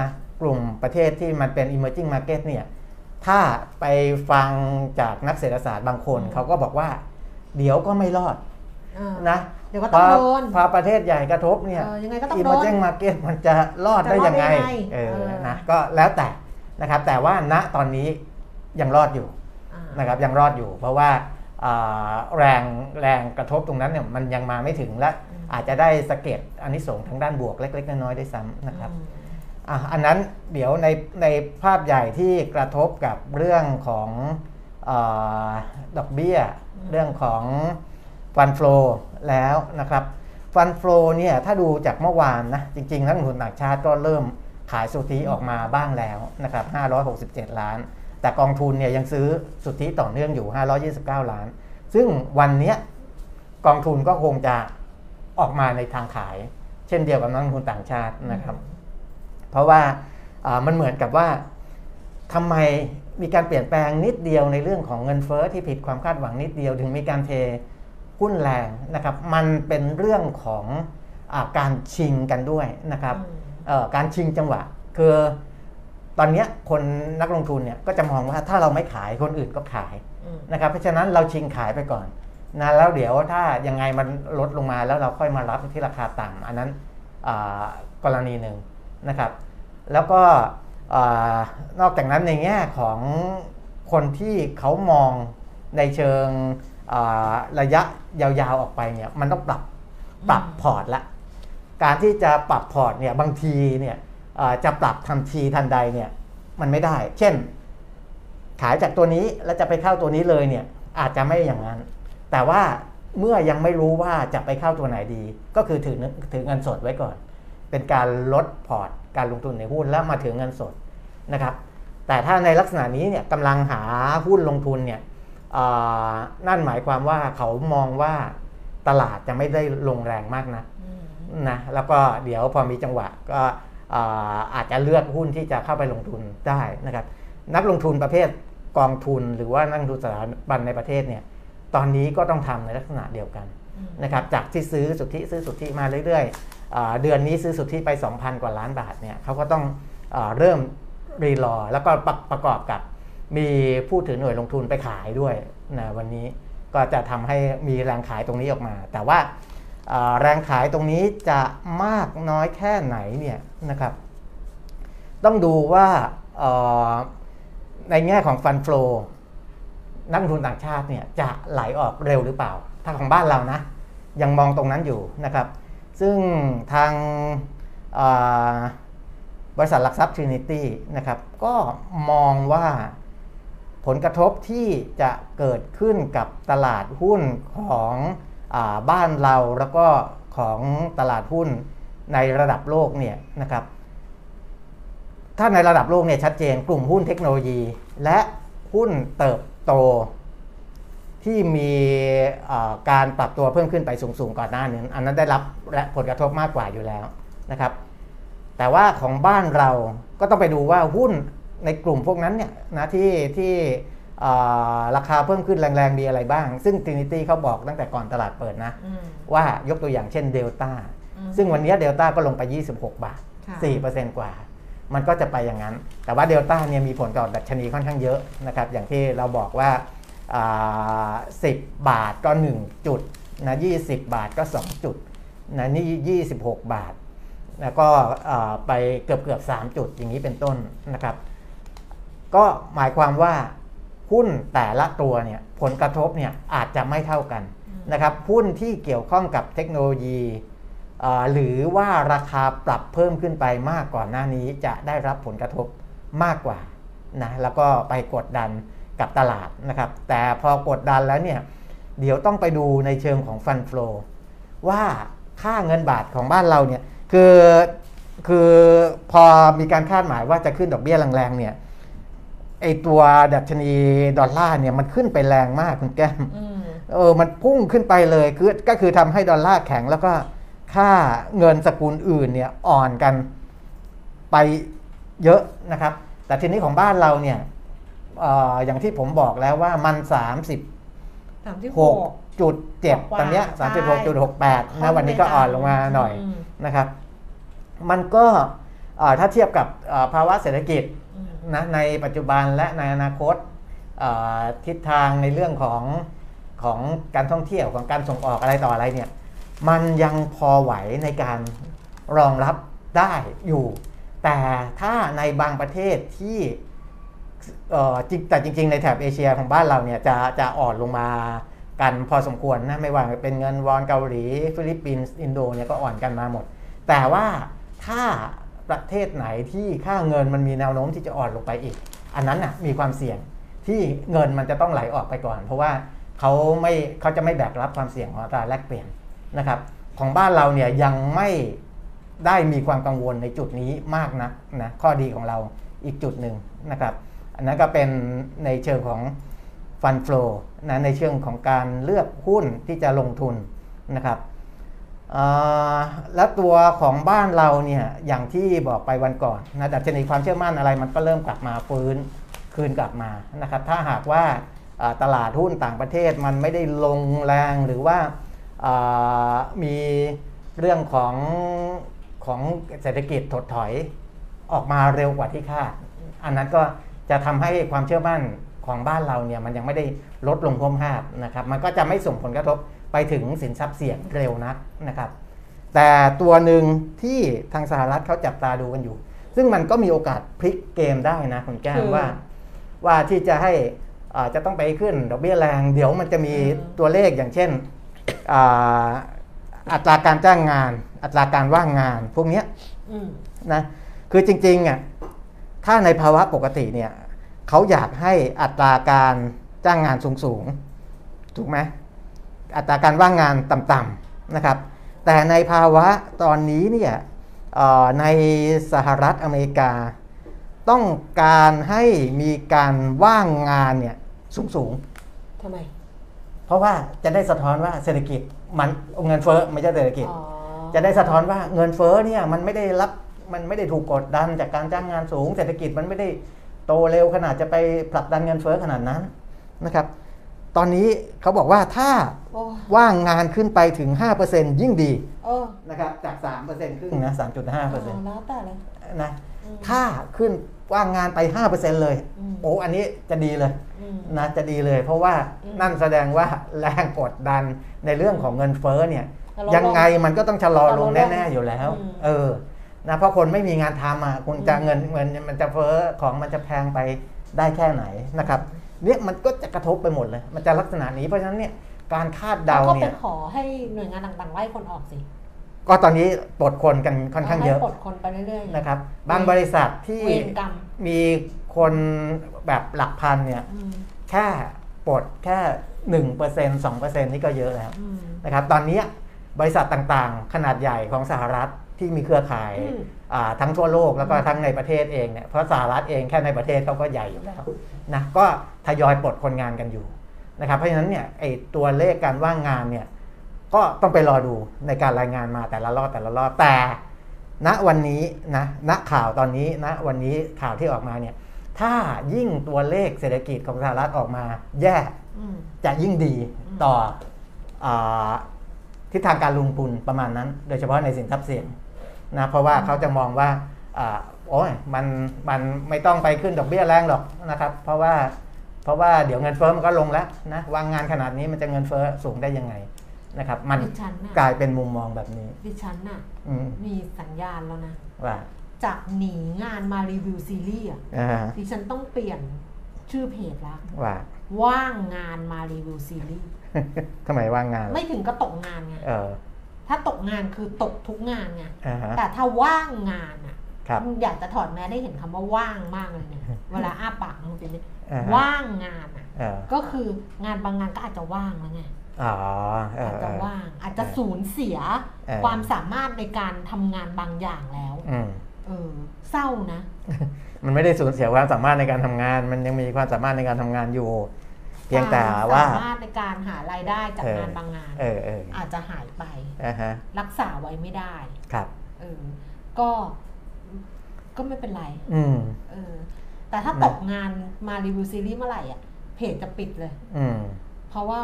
นะกลุ่มประเทศที่มันเป็น emerging market เนี่ย ถ้าไปฟังจากนักเศรษฐศาสตร์บางคน
อืม
เขาก็บอกว่า เดี๋ยวก็ไม่รอด
เออ
นะ
เดี๋ยวก็ต้อง
พ
โดน
พอประเทศใหญ่กระทบเนี่ย
เออยังไงก็ต้องโดน
emerging market มันจะรอดได้ยังไง
จะรอดได้ยังไง
เออ
เออ
นะก็แล้วแต่นะครับ แต่ว่าณตอนนี้ยังรอดอยู่
อ่า
นะครับยังรอดอยู่ เพราะว่าอ่าแรงแรงกระทบตรงนั้นเนี่ยมันยังมาไม่ถึงและ
อืม
อาจจะได้สะเก็ดอันนี้ส่งส์ทางด้านบวกเล็ก ๆ น้อยๆได้วยซ้ำนะครับ
อะ
อันนั้นเดี๋ยวในในภาพใหญ่ที่กระทบกับเรื่องของอดอกเบี้ย เรื่องของฟันฟลอแล้วนะครับฟันฟลอเนี่ยถ้าดูจากเมื่อวานนะจริงๆนักลงทุนต่างชาติก็เริ่มขายสุทธิออกมาบ้างแล้วนะครับ567 ล้าน แต่กองทุนเนี่ยยังซื้อสุทธิต่อเนื่องอยู่ 529 ล้าน ซึ่งวันนี้กองทุนก็คงจะออกมาในทางขาย เช่นเดียวกับนักลงทุนต่างชาตินะครับ เพราะว่าอ่ามันเหมือนกับว่าทำไมมีการเปลี่ยนแปลงนิดเดียวในเรื่องของเงินเฟ้อที่ผิดความคาดหวังนิดเดียว ถึงมีการเทหุ้นแรงนะครับ มันเป็นเรื่องของอาการชิงกันด้วยนะครับ
อืม
เอ่อการชิงจังหวะ คือตอนเนี้ยคนนักลงทุนเนี่ยก็จะมองว่าถ้าเราไม่ขายคนอื่นก็ขาย
อืม
นะครับ เพราะฉะนั้นเราชิงขายไปก่อนนะแล้วเดี๋ยวถ้ายังไงมันลดลงมาแล้วเราค่อยมารับที่ราคาต่ำอันนั้นอากรณีหนึ่ง นะครับ แล้วก็นอกจากนั้นในแง่ของคนที่เขามองในเชิงระยะยาวๆออกไปเนี่ยมันต้องปรับปรับพอร์ตละการที่จะปรับพอร์ตเนี่ยบางทีเนี่ยจะปรับทันทีทันใดเนี่ยมันไม่ได้ เช่น ขายจากตัวนี้แล้วจะไปเข้าตัวนี้เลยเนี่ยอาจจะไม่อย่างนั้น แต่ว่าเมื่อยังไม่รู้ว่าจะไปเข้าตัวไหนดี ก็คือถือถือเงินสดไว้ก่อน เป็นการลดพอร์ตการลงทุนในหุ้นแล้วมาถือเงินสดนะครับ แต่ถ้าในลักษณะนี้เนี่ยกำลังหาหุ้นลงทุนเนี่ยนั่นหมายความว่าเขามองว่าตลาดจะไม่ได้ลงแรงมากนะนะแล้วก็เดี๋ยวพอมีจังหวะก็อาอาจจะเลือกหุ้นที่จะเข้าไปลงทุนได้นะครับ นักลงทุนประเภทกองทุนหรือว่านักลงทุนสถาบันในประเทศเนี่ยตอนนี้ก็ต้องทำในลักษณะเดียวกันนะครับจากที่ซื้อสุทธิซื้อสุทธิมาเรื่อย เดือนนี้ซื้อสุทธิไป 2,000 กว่าล้านบาทเนี่ยเขาก็ต้องอเริ่มรีรอแล้วก็ประประกอบกับมีผู้ถือหน่วยลงทุนไปขายด้วยนะวันนี้ก็จะทำให้มีแรงขายตรงนี้ออกมา แต่ว่าาแรงขายตรงนี้จะมากน้อยแค่ไหนเนี่ยนะครับ ต้องดูว่าในแง่ของฟันฟลอนักลงทุนต่างชาติเนี่ยจะไหลออกเร็วหรือเปล่า ถ้าของบ้านเรานะ ยังมองตรงนั้นอยู่นะครับ ซึ่งทางบริษัทหลักทรัพย์ Trinity นะครับก็มองว่าผลกระทบที่จะเกิดขึ้นกับตลาดหุ้นของอบ้านเราแล้วก็ของตลาดหุ้นในระดับโลกเนี่ยนะครับ ถ้าในระดับโลกเนี่ยชัดเจนกลุ่มหุ้นเทคโนโลยี และหุ้นเติบโต ที่มีเอ่อการปรับตัวเพิ่มขึ้นไปสูงๆก่อนหน้านี้อันนั้นได้รับและผลกระทบมากกว่าอยู่แล้วนะครับ แต่ว่าของบ้านเราก็ต้องไปดูว่าหุ้นในกลุ่มพวกนั้นเนี่ยนะที่ที่ราคาเพิ่มขึ้นแรงๆมีอะไรบ้าง ซึ่ง Trinity เขาบอกตั้งแต่ก่อนตลาดเปิดนะ
อืม
ว่ายกตัวอย่างเช่นเดลต้า
อืม
ซึ่งวันนี้เดลต้าก็ลงไป 26 บาท
ค่ะ
4%กว่า มันก็จะไปอย่างนั้น แต่ว่าเดลต้าเนี่ยมีผลต่อดัชนีค่อนข้างเยอะนะครับอย่างที่เราบอกว่าอ่า 10 บาทก็ 1 จุดนะ20 บาทก็ 2 จุดนะนี่26 บาท แล้วก็อ่าไปเกือบเกือบ3จุดอย่างนี้เป็นต้นนะครับ ก็หมายความว่าหุ้นแต่ละตัวเนี่ยผลกระทบเนี่ยอาจจะไม่เท่ากันนะครับหุ้นที่เกี่ยวข้องกับเทคโนโลยีอ่าหรือว่าราคาปรับเพิ่มขึ้นไปมากก่อนหน้านี้จะได้รับผลกระทบมากกว่านะแล้วก็ไปกดดัน กับตลาดนะครับ แต่พอกดดันแล้วเนี่ยเดี๋ยวต้องไปดูในเชิงของฟันฟลอว่าค่าเงินบาทของบ้านเราเนี่ยคือคือพอมีการคาดหมายว่าจะขึ้นดอกเบี้ยแรงๆเนี่ยไอตัวดัชนีดอลลาร์เนี่ยมันขึ้นไปแรงมากคุณแก้ม
อืม
เออมันพุ่งขึ้นไปเลยคือก็คือทำให้ดอลลาร์แข็งแล้วก็ค่าเงินสกุลอื่นเนี่ยอ่อนกันไปเยอะนะครับ แต่ทีนี้ของบ้านเราเนี่ยเอออย่างที่ผมบอกแล้วว่ามัน36
สามสิบหก
จุดเจ็ด
กว่า
ตอนเนี้ย
ใช่
36.68นะวันนี้ก็อ่อนลงมาหน่อย
อืม
นะครับ มันก็เอ่อถ้าเทียบกับเอ่อภาวะเศรษฐกิจ
อืม
นะในปัจจุบันและในอนาคตเอ่อทิศทางในเรื่องของของการท่องเที่ยวของการส่งออกอะไรต่ออะไรเนี่ย มันยังพอไหวในการรองรับได้อยู่ แต่ถ้าในบางประเทศที่เอ่อจริง แต่จริง ๆ ในแถบเอเชียของบ้านเราเนี่ยจะจะอ่อนลงมากันพอสมควรนะไม่ว่าเป็นเงินวอนเกาหลี ฟิลิปปินส์อินโดเนี่ยก็อ่อนกันมาหมด แต่ว่าถ้าประเทศไหนที่ค่าเงินมันมีแนวโน้มที่จะอ่อนลงไปอีก อันนั้นน่ะมีความเสี่ยงที่เงินมันจะต้องไหลออกไปก่อน เพราะว่าเขาไม่เขาจะไม่แบกรับความเสี่ยงของอัตราแลกเปลี่ยนนะครับ ของบ้านเราเนี่ยยังไม่ได้มีความกังวลในจุดนี้มากนะนะข้อดีของเราอีกจุดหนึ่งนะครับ อันนั้นก็เป็นในเชิงของฟันฟลอนะในเชิงของการเลือกหุ้นที่จะลงทุนนะครับแล้วตัวของบ้านเราเนี่ยอย่างที่บอกไปวันก่อนนะดัชนีความเชื่อมั่นอะไรมันก็เริ่มกลับมาฟื้นคืนกลับมานะครับ ถ้าหากว่าตลาดหุ้นต่างประเทศมันไม่ได้ลงแรงหรือว่ามีเรื่องของของเศรษฐกิจถดถอยออกมาเร็วกว่าที่คาด อันนั้นก็ จะทำให้ความเชื่อมั่นของบ้านเราเนี่ยมันยังไม่ได้ลดลงพรวมภาพนะครับ มันก็จะไม่ส่งผลกระทบไปถึงสินทรัพย์เสี่ยงเร็วนักนะครับ แต่ตัวหนึ่งที่ทางสหรัฐเขาจับตาดูกันอยู่ ซึ่งมันก็มีโอกาสพลิกเกมได้นะคุณแก้
คื
ม
อ
ว่า ว่าที่จะให้อ่าจะต้องไปขึ้นดอกเบี้ยแรง เดี๋ยวมันจะมี
อืม
ตัวเลขอย่างเช่นอ่าอัตราการจ้างงาน อัตราการว่างงาน พวกเนี้ย
อืม
นะคือจริงๆอะ ถ้าในภาวะปกติเนี่ยเขาอยากให้อัตราการจ้างงานสูงๆถูกไหมอัตราการว่างงานต่ำๆนะครับ แต่ในภาวะตอนนี้เนี่ยเอ่อในสหรัฐอเมริกา ต้องการให้มีการว่างงานเนี่ยสูงๆ
ทำไม
เพราะว่าจะได้สะท้อนว่าเศรษฐกิจมันเงินเฟ้อไม่ใช่เศรษฐกิจ
อ๋อ
จะได้สะท้อนว่าเงินเฟ้อเนี่ยมันไม่ได้รับ มันไม่ได้ถูกกดดันจากการจ้างงานสูง เศรษฐกิจมันไม่ได้โตเร็วขนาดจะไปผลักดันเงินเฟ้อขนาดนั้นนะครับ ตอนนี้เขาบอกว่าถ้า
โอ้
ว่างงานขึ้นไปถึง 5%ยิ่งดี
เออ
นะครับจาก 3%ครึ่งนะ 3.5%
แล้วแต่เลย
นะ
อืม
ถ้าขึ้นว่างงานไป 5%เลย
อืม
โอ้อันนี้จะดีเลย
อืม
นะจะดีเลย เพราะว่า
อืม
นั่นแสดงว่าแรงกดดันในเรื่องของเงินเฟ้อเนี่ย
ชะลอลง
ยังไงมันก็ต้องชะลอลง
ชะลอลง
แน่ ๆ อยู่แล้ว
อืม
เออ นะเพราะคนไม่มีงานทำอะคุณจะ
อืม
เงินเงินมันจะเฟ้อของมันจะแพงไปได้แค่ไหนนะครับเนี่ยมันก็จะกระทบไปหมดเลย มันจะลักษณะนี้เพราะฉะนั้นเนี่ยการคาดเดา
ก็ไป
เนี่ย
ขอให้หน่วยงานต่างๆไล่คนออกสิ
ก็ตอนนี้ปลดคนกันค่อนข้างเยอะ
ให้ปลดคนไปเรื่อยๆ
นะครับ บางบริษัทที่
เวรกรรม
มีคนแบบหลักพันเนี่ย
อืม
แค่ปลดแค่หนึ่งเปอร์เซ็นต์สองเปอร์เซ็นต์นี่ก็เยอะแล้ว
อืม
นะครับ ตอนนี้บริษัทต่างๆ ขนาดใหญ่ของสหรัฐ ที่มีเครือข่าย
อืม
อ่าทั้งทั่วโลกแล้วก็ทั้งในประเทศเองเนี่ยเพราะสหรัฐเองแค่ในประเทศเขาก็ใหญ่อยู่แล้วนะก็ทยอยปลดคนงานกันอยู่นะครับเพราะฉะนั้นเนี่ยไอตัวเลขการว่างงานเนี่ยก็ต้องไปรอดูในการรายงานมาแต่ละรอบแต่ละรอบแต่ณวันนี้นะณข่าวตอนนี้ณวันนี้ข่าวที่ออกมาเนี่ยถ้ายิ่งตัวเลขเศรษฐกิจของสหรัฐออกมา แย่
อืม
จะยิ่งดี
อืม
ต่ออาทิศทางการลงทุนประมาณนั้น โดยเฉพาะในสินทรัพย์เสี่ยง นะเพราะว่าเขาจะมองว่าอาโอ้ยมันมันไม่ต้องไปขึ้นดอกเบี้ยแรงหรอกนะครับ เพราะว่าเพราะว่าเดี๋ยวเงินเฟ้อมันก็ลงแล้วนะวางงานขนาดนี้มันจะเงินเฟ้อสูงได้ยังไงนะครับ มัน
ดิฉันน่ะ
กลายเป็นมุมมองแบบนี้
ดิฉันน่ะ
อืม
มีสัญญาณแล้วนะ
ว่า
จากหนีงานมารีวิวซีรีส์อะ
อ่า
ดิฉันต้องเปลี่ยนชื่อเพจละ
ว่า
ว่างงานมารีวิวซีรีส์
ทำไมว่างงานล่ะ
ไม่ถึงก็ตกงานไง
เออ
ถ้าตกงานคือตกทุกงานไง
อ่าฮะ
แต่ถ้าว่างงานอะ
ครับ
อยากจะถอดแม้ได้เห็นคำว่าว่างมากเลยเนี่ยเวลาอ้าปากมันเป็นเนี่ย
อ่าฮะ
ว่างงานอะ
เออ
ก็คืองานบางงานก็อาจจะว่างแล้วไง
อ๋อเอ
อา
อ
จ
เอ
จะ
อ
ว่างอาจจะสูญเสีย
เออ
ความสามารถในการทำงานบางอย่างแล้ว
อืม
เออเศร้านะ
มันไม่ได้สูญเสียความสามารถในการทำงาน มันยังมีความสามารถในการทำงานอยู่ เพียงแต่ว่า
ควมสามารถในการหารายได้จาก
เออ
งานบางงาน
เออเออ
อาจจะหายไป
อ่าฮะ
รักษาไว้ไม่ได้
ครับ
เออก็ก็ไม่เป็นไร
อืม
เออ แต่ถ้า
นะ
ตกงานมารีวิวซีรีส์เมื่อไหร่อะเพจจะปิดเลย
อืม
เพราะว่า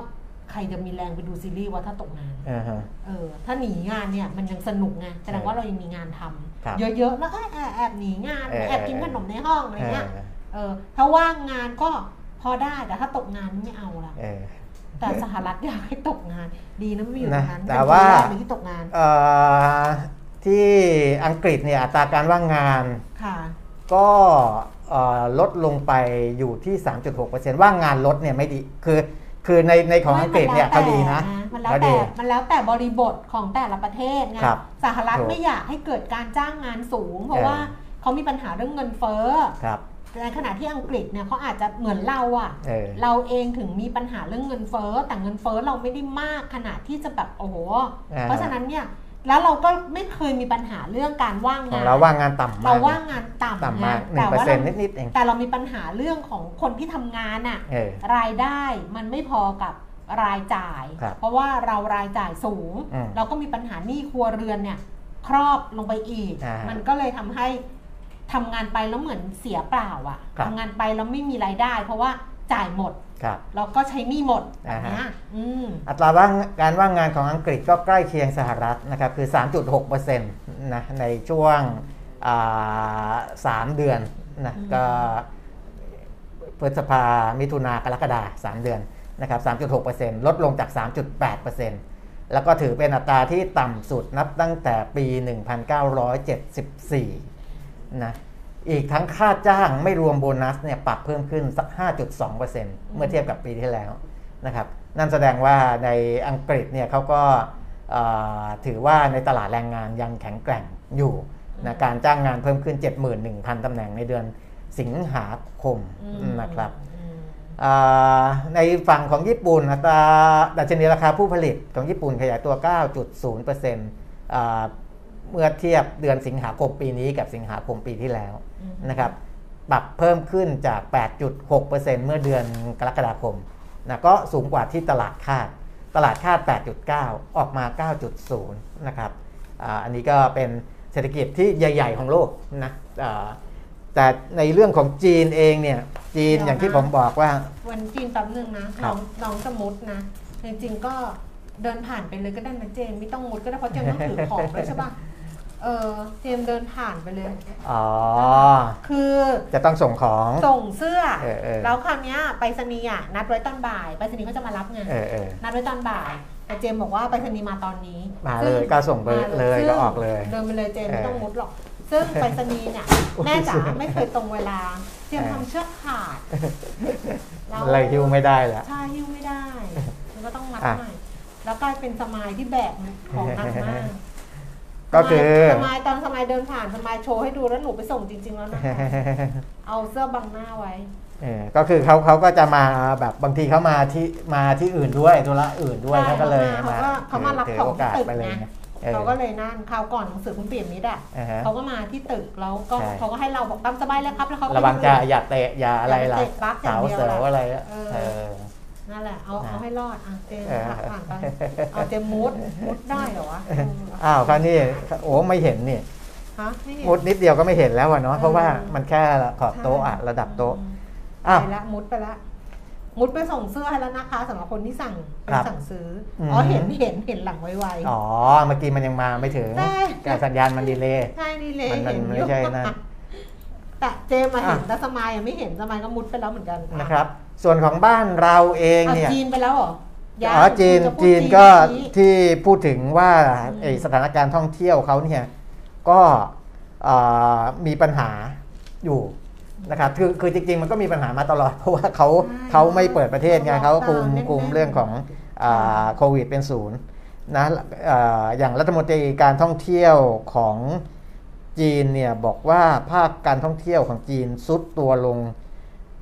ใครจะมีแรงไปดูซีรีส์ว่าถ้าตกงาน
อ่าฮะ
เออ ถ้าหนีงานเนี่ยมันยังสนุกไงแสดงว่าเรายังมีงานทำ
ครับ
เยอะๆแล้วก็แอบแอบหนีงาน
เออ
แอบกินขนมในห้องอะไร
เอ
เงี้ย
อ
เออถ้าว่างงานก็ พอได้แต่ถ้าตกงานไม่เอาละ
เออ
แต่สหรัฐอยากให้ตกงาน ดีนะไม่อยู่ตรงนั้น
นะแต่
เป็น
ว่า
ที่แรกเลยที่ตกงาน
เอ่อที่อังกฤษเนี่ยอัตราการว่างงาน
ค่ะ
ก็เอ่อลดลงไปอยู่ที่ 3.6%ว่างงานลดเนี่ยไม่ดีคือคือในในของอังกฤษเนี่ยเขาดีนะ
มันแล้ว
เขา
แต่
ดี
มันแล้วแต่บริบทของแต่ละประเทศไง
ครับ
สหรัฐ
ถูก
ไม่อยากให้เกิดการจ้างงานสูง เพราะ
เออ
ว่าเขามีปัญหาเรื่องเงินเฟ้อ
ครับ
ในขณะที่อังกฤษเนี่ยเขาอาจจะเหมือนเราอะ
เออ
เราเองถึงมีปัญหาเรื่องเงินเฟ้อแต่เงินเฟ้อเราไม่ได้มากขนาดที่จะแบบโอ้โห
อ่า
เพราะฉะนั้นเนี่ยแล้วเราก็ไม่เคยมีปัญหาเรื่องการว่าง
ของ
งาน
เราว่างงานต่ำมาก
เราว่างงานต่ำ
ต่ำมากห
ไง
นึ่งเปอร์
ว่า
เซ็นต์
เรา
นิดๆเอง
แต่เรามีปัญหาเรื่องของคนที่ทำงานอะ
เออ
รายได้มันไม่พอกับรายจ่าย
ครับ
เพราะว่าเรารายจ่ายสูง
อืม
เราก็มีปัญหาหนี้ครัวเรือนเนี่ยครอบลงไปอีกมันก็เลยทำให้ ทำงานไปแล้วเหมือนเสียเปล่าอะ
ครับ
ทำงานไปแล้วไม่มีรายได้ เพราะว่าจ่ายหมด
ครับ
แล้วก็ใช้หนี้หมดแบบ
อ่า
เนี้
ฮะ
ยอืม
อัตราว่างการว่างงานของอังกฤษก็ใกล้เคียงสหรัฐนะครับคือ 3.6%นะในช่วงอ่าสามเดือนนะ
อืม
ก็พฤษภามิถุนากรกฎาสามเดือนนะครับ 3.6%ลดลงจาก 3.8%แล้วก็ถือเป็นอัตราที่ต่ำสุดนับตั้งแต่ปี 1974 นะอีกทั้งค่าจ้างไม่รวมโบนัสเนี่ยปรับเพิ่มขึ้นสัก 5.2%เมื่อเทียบกับปีที่แล้วนะครับนั่นแสดงว่าในอังกฤษเนี่ยเขาก็เอ่อถือว่าในตลาดแรงงานยังแข็งแกร่งอยู่นะการจ้างงานเพิ่มขึ้น 71,000ตำแหน่งในเดือนสิงหาคม
อืม
นะครับ
อืม
อ่าในฝั่งของญี่ปุ่นอัตราดัชนีราคาผู้ผลิตของญี่ปุ่นขยายตัว 9.0%อ่า เมื่อเทียบเดือนสิงหาคมปีนี้กับสิงหาคมปีที่แล้ว
อืม
นะครับปรับเพิ่มขึ้นจาก 8.6%เมื่อเดือนกรกฎาคมนะก็สูงกว่าที่ตลาดคาด ตลาดคาด 8.9 ออกมา 9.0 นะครับอาอันนี้ก็เป็นเศรษฐกิจที่ใหญ่ ๆ ของโลกนะอ่าแต่ในเรื่องของจีนเองเนี่ย จีนอย่างที่ผมบอกว่า
วันจีนแป๊บนึงนะ
ครั
น้
บ
องน้องจะมุดนะจริงๆก็เดินผ่านไปเลยก็ได้นะเจมไม่ต้องมุดก็ได้เพราะเจมต้องถือของด้วยใช่ปะ เออเจมเดินผ่านไปเลย
อ๋อ
คือ
จะต้องส่งของ
ส่งเสื้อ
เออเออ
แล้วคราวเนี้ยไปรษณีย์อะนัดไว้ตอนบ่ายไปรษณีย์เขาจะมารับไง
เออเออ
นัดไว้ตอนบ่าย แต่เจมบอกว่าไปรษณีย์มาตอนนี้
มาเลย
ซึ่
ก็ส่งไป
มา
เลย
ซึ่ง
ก็ออกเลย
เดินไปเลยเจม
เออ
ไม่ต้องมุดหรอก ซึ่งไปรษณีย์เนี่ย
อุ๊ย
แม่จ๋าไม่เคยตรงเวลา เจม
เออ
ทำเชือกขาด
มันเลยฮิวไม่ได้แล้ว
ใช่หิ้วไม่ได้มันก็ต้องมัด
อะ
ใหม่แล้วกลายเป็นสมายที่แบกของหนักมาก
ก็คือ
สมายตอนสมายเดินผ่านสมายโชว์ให้ดูแล้วหนูไปส่งจริง ๆ แล้วนะคะเอาเสื้อบังหน้าไว้
เออก็คือเขาเขาก็จะมาแบบบางทีเขามาที่มาที่อื่นด้วยธุระอื่นด้วย
ใช่
เขาก็เลย
เขาก็เขามารับ
ถื
ของ
โอกาส
ที่ตึก
ไปเลย
ไง
ไงออ
เขาก็เลยนั่นคราวก่อนหนังสือคุณเปี่ยมมิตรอะ
อ่าฮะ
เขาก็มาที่ตึกแล้วก็
ใช่
เขาก็ให้เราบอกตามสบายเลยครับแล้วเขาก็
ระวังจะอย่าเตะอย่าอะไรล่ะ
อย่าไปเตะปลั๊กอย่า
สางว
เดียว
เสือ
ล่ะ
อะไรอะ
เออ
เออ
นั่นแหละเอา
นะ
เอาให้รอดอะเจม
เออ
ผ่านไปเอาเจมมูดมูดได้เหรอวะเออ
อ้าวคราวนี้โอ้ไม่เห็นนี่
ฮะไม่เห็น
มุดนิดเดียวก็ไม่เห็นแล้วอะเนาะ
เออ
เพราะว่ามันแค่ขอบโต๊ะอะระดับโต๊ะอ้าว
ไปละมุดไปละมุดไปส่งเสื้อให้แล้วนะคะสำหรับคนที่สั่ง
ครับ
สั่งซื้ออ
ม
อ๋อเห็นเห็นเห็นหลังไว
อ๋อเมื่อกี้มันยังมาไม่ถึง
ใช่
การสัญญาณมันดีเลย
ๆใช่นี่เลย
มันมัน
เห็น
ไม่
อยู่
ใช่นั่น
แต่เจมมาเห็น
อะ
แต่สมายยังไม่เห็นสมายก็มุดไปแล้วเหมือนกัน
นะครับ ส่วนของบ้านเราเอง
เอา
เนี่ย
จีนไปแล้วเหรอยัง
อ๋อจีน
คุณจะพูด
จีนก็
เมื่อ
ที่พูดถึงว่า
อืม
ไอสถานการณ์ท่องเที่ยวเขาเนี่ยก็เอ่อมีปัญหาอยู่นะครับคือคือจริงๆ มันก็มีปัญหามาตลอด เพราะว่าเขาเขาไม่เปิดประเทศไงเขาคุมคุมเรื่องของอ่าโควิดเป็นศูนย์นะเอ่ออย่างรัฐมนตรีการท่องเที่ยวของ จีนเนี่ยบอกว่าภาคการท่องเที่ยวของจีนซุดตัวลง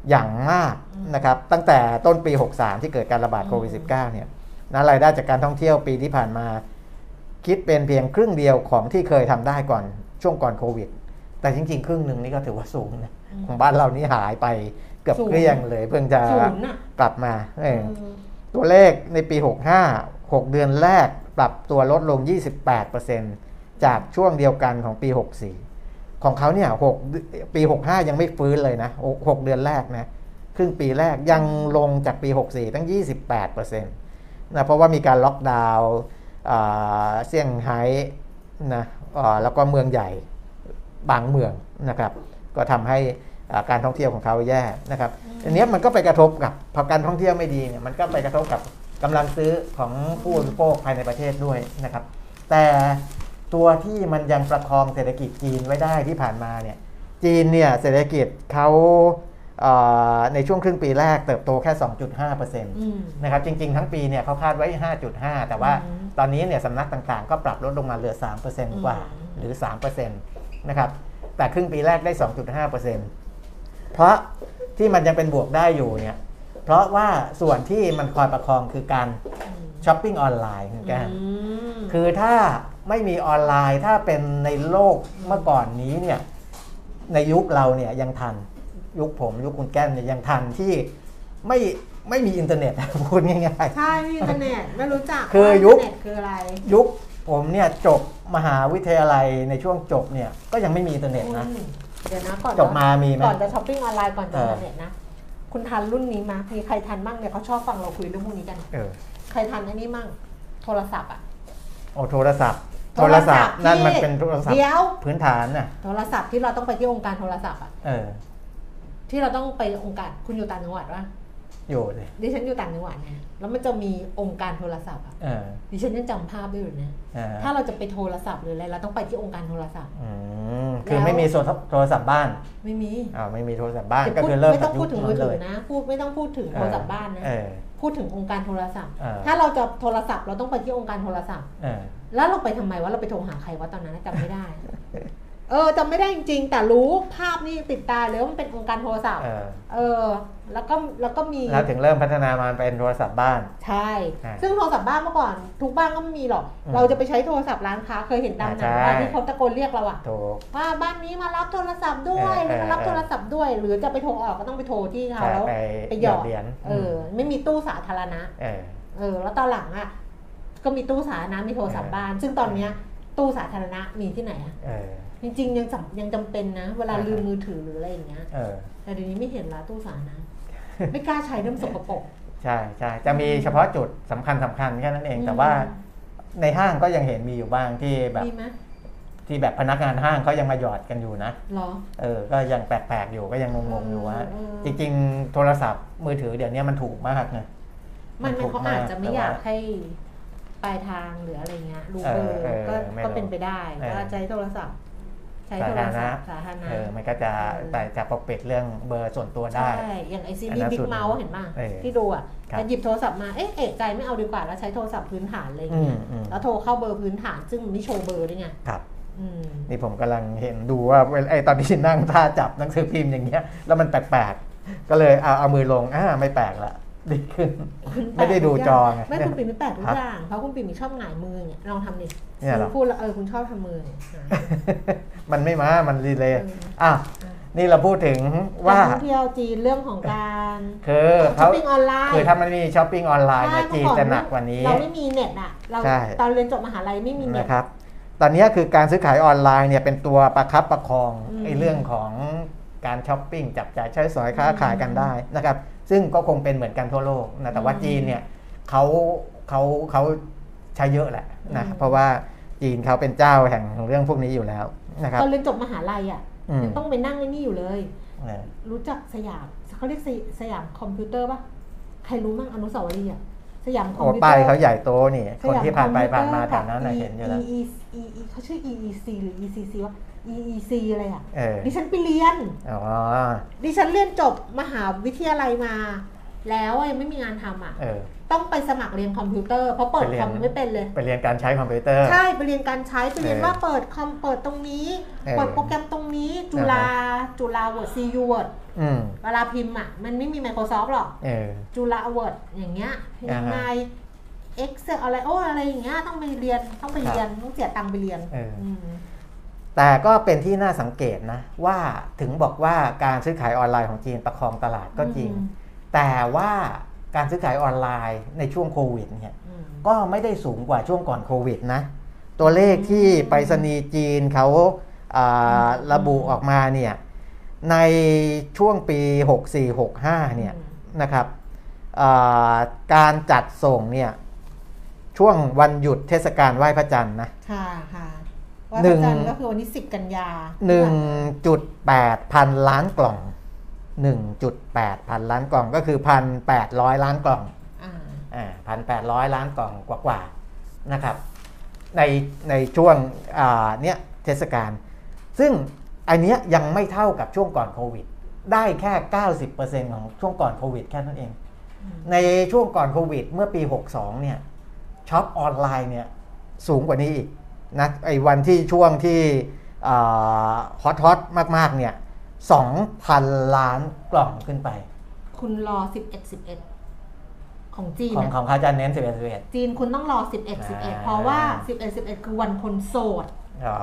อย่างมากนะครับ ตั้งแต่ต้นปี 63 ที่เกิดการระบาดโควิด -19 เนี่ยนะรายได้จากการท่องเที่ยวปีที่ผ่านมา คิดเป็นเพียงครึ่งเดียวของที่เคยทำได้ก่อนช่วงก่อนโควิด แต่จริง ๆ ครึ่งหนึ่งนี่ก็ถือว่าสูงนะของบ้านเรานี่หายไปเกือบเกลี้ยงเลย เพิ่งจะ
ศูนย์น่ะ
กลับมาเออ
เออ
ตัวเลขในปี 65 6 เดือนแรกปรับตัวลดลง 28% จากช่วงเดียวกันของปี 64 ของเขาเนี่ย6ปี 65 ยังไม่ฟื้นเลยนะ 6 เดือนแรกนะ ครึ่งปีแรกยังลงจากปี 64 ตั้ง 28%นะ เพราะว่ามีการล็อกดาวน์อ่าเซี่ยงไฮ้นะอ่าแล้วก็เมืองใหญ่บางเมืองนะครับ ก็ทำให้อ่าการท่องเที่ยวของเขาแย่นะครับอันเนี้ยมันก็ไปกระทบกับพอการท่องเที่ยวไม่ดีเนี่ยมันก็ไปกระทบกับกำลังซื้อของผู้บริโภคภายในประเทศด้วยนะครับ แต่ ตัวที่มันยังประคองเศรษฐกิจจีนไว้ได้ที่ผ่านมาเนี่ยจีนเนี่ยเศรษฐกิจเขาเอ่อในช่วงครึ่งปีแรกเติบโตแค่ 2.5%
อืม
นะครับจริง ๆ ทั้งปีเนี่ยเขาคาดไว้ 5.5 แต่ว่า
อืม
ตอนนี้เนี่ยสำนักต่างๆ ก็ปรับลดลงมาเหลือ 3%กว่า
อืม
หรือ 3%นะครับแต่ครึ่งปีแรกได้ 2.5%เพราะที่มันยังเป็นบวกได้อยู่เนี่ยเพราะว่าส่วนที่มันคอยประคองคือการช้อปปิ้งออนไลน์คุณแก้ม
อืม
คือถ้า ไม่มีออนไลน์ถ้าเป็นในโลกเมื่อก่อนนี้เนี่ยในยุคเราเนี่ยยังทันยุคผมยุคคุณแก้มเนี่ยยังทันที่ไม่ไม่มีอินเทอร์เน็ตพูดง่าย
ใช่ไม่มีอินเทอร์เน็ตไม่รู้จัก
คือ
ว่า
ยุค
อินเทอร์เน็ตคืออะไร
ๆยุคผมเนี่ยจบมหาวิทยาลัยในช่วงจบเนี่ยก็ยังไม่มีอินเทอร์เน็ตนะ
อืมเดี๋ยวนะก่อน
จบมามีไหม
ก่อนจะช้อปปิ้งออนไลน์ก่อนจะ
เออ
อินเทอร์เน็ตนะคุณทันรุ่นนี้มามีใครทันบ้างเนี่ยเขาชอบฟังเราคุยเรื่องพวกนี้กัน
เออ
ใครทันไอ้นี่มั่งโทรศัพท์อะ
โอ้โทรศัพท์ โทรศัพท์นั่นมันเป็นโทรศัพท์
เดี๋ยว
พื้นฐานน่ะ
โทรศัพท์ที่เราต้องไปที่องค์การโทรศัพท์อะ
เออ
ที่เราต้องไปองค์การคุณอยู่ต่างจังหวัดวะ
อยู่เลย
ดิฉันอยู่ต่างจังหวัดเนี่ยแล้วมันจะมีองค์การโทรศัพท์อะ
เออ
ดิฉันยังจำภาพได้อยู่นะ
เออ
ถ้าเราจะไปโทรศัพท์หรืออะไรเราต้องไปที่องค์การโทรศัพท์
อืมคือไม่มีโทรโทรศัพท์บ้าน
ไม่มี
อ่าไม่มีโทรศัพท์บ้าน
จะ
ก็
พูด
คือเริ่ม
ไม่ต้อง
จาก
พูดถึงมื
ยุ
อ
ค
ถื
เล
อยนะพูดไม่ต้องพูดถึงโทรศัพท์บ้านนะ
เออ
พูดถึงองค์การโทรศัพท์
เออ
ถ้าเราจะโทรศัพท์เราต้องไปที่องค์การโทรศัพท์
เออ
แล้วเราไปทำไมวะเราไปโทรหาใครวะตอนนั้นจำไม่ได้ เออจำไม่ได้จริง ๆ แต่รู้ภาพนี่ติดตาเลยว่ามันเป็นองค์การโทรศัพท์
เออ
เออแล้วก็แล้วก็มี
แล้วถึงเริ่มพัฒนามาเป็นโทรศัพท์บ้าน
ใช่
อ่า
ซึ่งโทรศัพท์บ้านเมื่อก่อนทุกบ้านก็ไม่มีหรอก
อืม
เราจะไปใช้โทรศัพท์ร้านค้าเคยเห็นตามหนัง
ใช่
ว่าที่เขาตะโกนเรียกเราอะ
ถูก
ว่าบ้านนี้มารับโทรศัพท์ด้วย
เออเออ
มารับโทรศัพท์ด้วย หรือจะไปโทรออกก็ต้องไปโทรที่เขา
ใช่
แล้ว
ไป
ไปหยอด
เหรียญ
เออ ไม่มีตู้สาธารณะ
เออ
เออแล้วตอนหลังอะ ก็มีตู้สาธารณะมีโทรศัพท์บ้าน ซึ่งตอนเนี้ยตู้สาธารณะมีที่ไหนอะ
เออ
จริงๆยังจำยังจำเป็นนะ เวลา
อ่า
ลืมมือถือหรืออะไรอย่างเงี้ย
เออ
แต่เดี๋ยวนี้ไม่เห็นละตู้สาธารณะไม่กล้าใช้เริ่มสกปรก
ใช่ใช่จะมีเฉพาะจุดสำคัญสำคัญแค่นั้นเองแต่ว่าในห้างก็ยังเห็นมีอยู่บ้างที่แบบ
มีไหม
ที่แบบพนักงานห้างเขายังมาหยอดกันอยู่นะ
เหรอ
เออ ก็ยังแปลกๆอยู่ก็ยังงงๆอยู่ว่า
เออ
จริง ๆ โทรศัพท์มือถือเดี๋ยวนี้มันถูกมากนะ
มัน
ถู
มัน
ก
เขาอาจจะไม่
แต่ว่
อยากให้ ปลายทางหรืออะไรเงี้ยรู้เบอร์
เออเออ
ก็
ไม่รู้
ก็เป็นไปได้
เออ
ก็ใช้โทรศัพท์ใช้โทรศัพท์สาธารณะ
เออมันก็จะ
เออ
แต่จะปกปิดเรื่องเบอร์ส่วนตัวได้
ใช่ อย่างไอซี
อัน
รี
นั้น
ส์บิ๊
สุ
ก
ด
เมาส์เห็นป่ะ
เออ
ที่ดูอะ
ครับ
แต่หยิบโทรศัพท์มา เอ๊ะเอกใจไม่เอาดีกว่า แล้วใช้โทรศัพท์พื้นฐานอะไรอย่าง
อื
เงี้
ม
ย
อืม
แล้วโทรเข้าเบอร์พื้นฐาน ซึ่งมันไม่โชว์เบอร์ด้วยไง
ครับ
อืม
นี่ผมกำลังเห็นดูว่าเวลาไอ้ตอนที่นั่งท่าจับหนังสือพิมพ์อย่างเงี้ย แล้วมันแปลกๆ ก็เลยเอาเอามือลง อ่าไม่แปลกละ ดีขึ้น ไม่ได้ดูจอไง
ไม่คุณปิ่มไม่แปลกทุ
ครั
ก
บ
อย่าง เพราะคุณปิ่มมีชอบหงายมือเนี่ยลองทำดิ
เนี่ยเหรอ
พูดแล้วเออคุณชอบทำมือเนี่ยหงาย
มันไม่มา มันรีเลย์
เออ
อะนี่เราพูดถึงว่า
การท่องเที่ยวจีนเรื่องของการ
คือ
ช้อ
เขา
ปปิ้งออนไลน์
คือถ้ามันมีช้อปปิ้งออนไลน์เนี่ย
ใช่
จีนจะหนักกว่านี้
เราไม่มีเน็ตอะเรา
ใช่
ตอนเรียนจบมหาลัยไม่มีเน็ต
นะครับตอนนี้คือการซื้อขายออนไลน์เนี่ยเป็นตัวประคับประคอง
อืม
ไอ้เรื่องของ การช้อปปิ้งจับจ่ายใช้สอยค้าขายกันได้นะครับ ซึ่งก็คงเป็นเหมือนกันทั่วโลกนะแต่ว่า
อืม
จีนเนี่ยเขาเขาเขาใช้เยอะแหละนะ
อืม
เพราะว่าจีนเขาเป็นเจ้าแห่งเรื่องพวกนี้อยู่แล้วนะครับ
ตอนเรียนจบมหาลัยอะ
อืม
ยังต้องไปนั่งไอ้นี่อยู่เลย
เออ
รู้จักสยามเขาเรียกสยสยามคอมพิวเตอร์ปะใครรู้มั่งอนุสาวรีย์อะสยามคอม
โอ้
พิวเตอร์
ป้ายเขาใหญ่โตนี่
ส
คน
ยาม
ที่ผ่านไป
คอมพิวเตอร์
ผ่านมาแถวนั้น
กับ
น่ะเห็นอยู่แล้ว
E E E เขาชื่อ EEC หรือ ECC วะ EEC อะไรอะ
เออ
ดิฉันไปเรียน
อ๋อ
ดิฉันเรียนจบมหาวิทยาลัยมา แล้วอะยังไม่มีงานทำอะ
เออ
ต้องไปสมัครเรียนคอมพิวเตอร์เพราะเปิด
ไปเรีย
คนอมไม่เป็นเลย
ไปเรียนการใช้คอมพิวเตอร์
ใช่ไปเรียนการใช้ไปเรียน
เออ
ว่าเปิดคอมเปิดตรงนี้
เออ
เปิดโปรแกรมตรงนี้ จุฬาจุฬา Word CU Word
อืม
เวลาพิมพ์อะ มันไม่มี Microsoft หรอก
เออ
จุฬา Word อย่างเงี้ย
อ่า
ยัง
ฮะ
ไง Excel อะไรโอ้อะไรอย่างเงี้ยต้องไปเรียนต้องไปเรียนต้องเสียตังค์ไปเรียน
เอออื
ม
แต่ก็เป็นที่น่าสังเกตนะว่าถึงบอกว่าการซื้อขายออนไลน์ของจีนประคองตลาดก็จริง
อืม
แต่ว่าการซื้อขายออนไลน์ในช่วงโควิดเนี่ย
อืม
ก็ไม่ได้สูงกว่าช่วงก่อนโควิดนะ ตัวเลขที่ไปรษณีย์จีนเขาอ่าระบุออกมาเนี่ยในช่วงปี 64-65เนี่ยนะครับอ่าการจัดส่งเนี่ยช่วงวันหยุดเทศกาลไหว้พระจันทร์นะ
ค่ะค่ะ ว่า
หนึ่
พระ
ง
จันทร์ก็คือวันที่สิบกันยา
1.8พันล้านกล่อง1.8พันล้านกล่องก็คือ1,800ล้านกล่อง
อ่า
อ่าพันแปดร้อยล้านกล่องกว่าๆนะครับ ในในช่วงอ่าเนี้ยเทศกาลซึ่งอันเนี้ยยังไม่เท่ากับช่วงก่อนโควิด ได้แค่ 90%ของช่วงก่อนโควิดแค่นั้นเอง ในช่วงก่อนโควิด เมื่อปี 62เนี่ยช็อปออนไลน์เนี่ยสูงกว่านี้อีก นะไอ้วันที่ช่วงที่ฮอตฮอตมาก ๆ เนี่ย2,000ล้านกล่องขึ้นไป
คุณรอสิบเอ็ดสิบเอ็ดของจีน
ของ
อะ
ของเขาจะเน้น 11 11
จีนคุณต้องรอสิบเอ็ดสิบเอ็ด
อ่า
เพราะว่าสิบเอ็ดสิบเอ็ดคือวันคนโสด
อ๋อ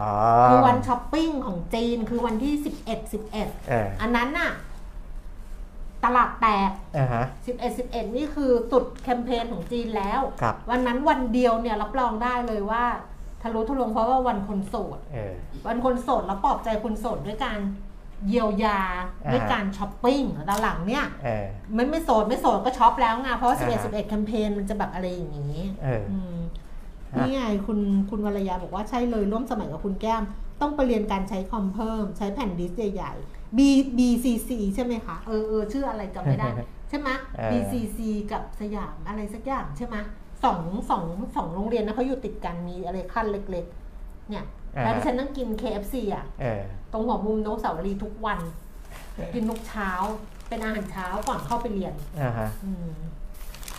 คือวันช้อปปิ้งของจีนคือวันที่สิบเอ็ดสิบเอ็ด
เออ
อันนั้นน่ะ ตลาดแตก
อ่าฮะ
11 11 นี่คือสุดแคมเปญของจีนแล้ว
ครับ
วันนั้นวันเดียวเนี่ยรับรองได้เลยว่าทะลุทะลวงเพราะว่าวันคนโสด
เออ
วันคนโสดแล้วปลอบใจคนโสดด้วยการเยียวยา
อ่า
ด้วยการช้อปปิ้งแล้วหลังเนี่ย
เออ
ไม่ไม่โสดไม่โสดก็ช็อปแล้วไงเพราะว่า
อ่า
11 11แคมเปญมันจะแบบอะไรอย่างนี้
เออ
อืม
ฮะ
นี่ไงคุณคุณวรยาบอกว่าใช่เลยร่วมสมัยกับคุณแก้ม ต้องไปเรียนการใช้คอมเพิ่ม ใช้แผ่นดิสก์ใหญ่ๆ B BCC ใช่ไหมคะ เออเออชื่ออะไรจำไม่ได้ ใช่ไหม
เออ
BCC กับสยามอะไรสักอย่างใช่ไหม สองสองสองโรงเรียนนะเขาอยู่ติดกันมีอะไรขั้นเล็ก ๆ เนี่ย
อ่า
แล้วที่ฉันนั่งกิน KFC อะ
เออ
ตรงหัวมุมโนกเสาวรีย์ทุกวัน กินทุกเช้า เป็นอาหารเช้าก่อนเข้าไปเรียน
อ่าฮะ
อืม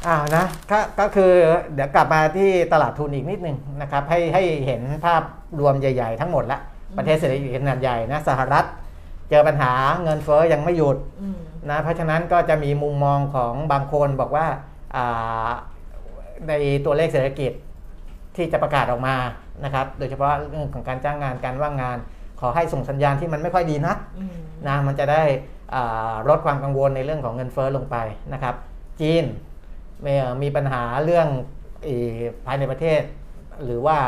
อ่านะก็ก็คือเดี๋ยวกลับมาที่ตลาดทุนอีกนิดนึงนะครับ ให้ให้เห็นภาพรวมใหญ่ ๆ ทั้งหมดละประเทศเศรษฐกิจขนาดใหญ่นะสหรัฐ เจอปัญหาเงินเฟ้อยังไม่หยุด
อืม
นะเพราะฉะนั้นก็จะมีมุมมองของบางคนบอกว่าอ่า ในตัวเลขเศรษฐกิจที่จะประกาศออกมานะครับ โดยเฉพาะเรื่องของการจ้างงานการว่างงาน ขอให้ส่งสัญญาณที่มันไม่ค่อยดีนัก
อืม
นะมันจะได้อ่าลดความกังวลในเรื่องของเงินเฟ้อลงไปนะครับ จีนมีมีปัญหาเรื่องอีภายในประเทศ หรือว่า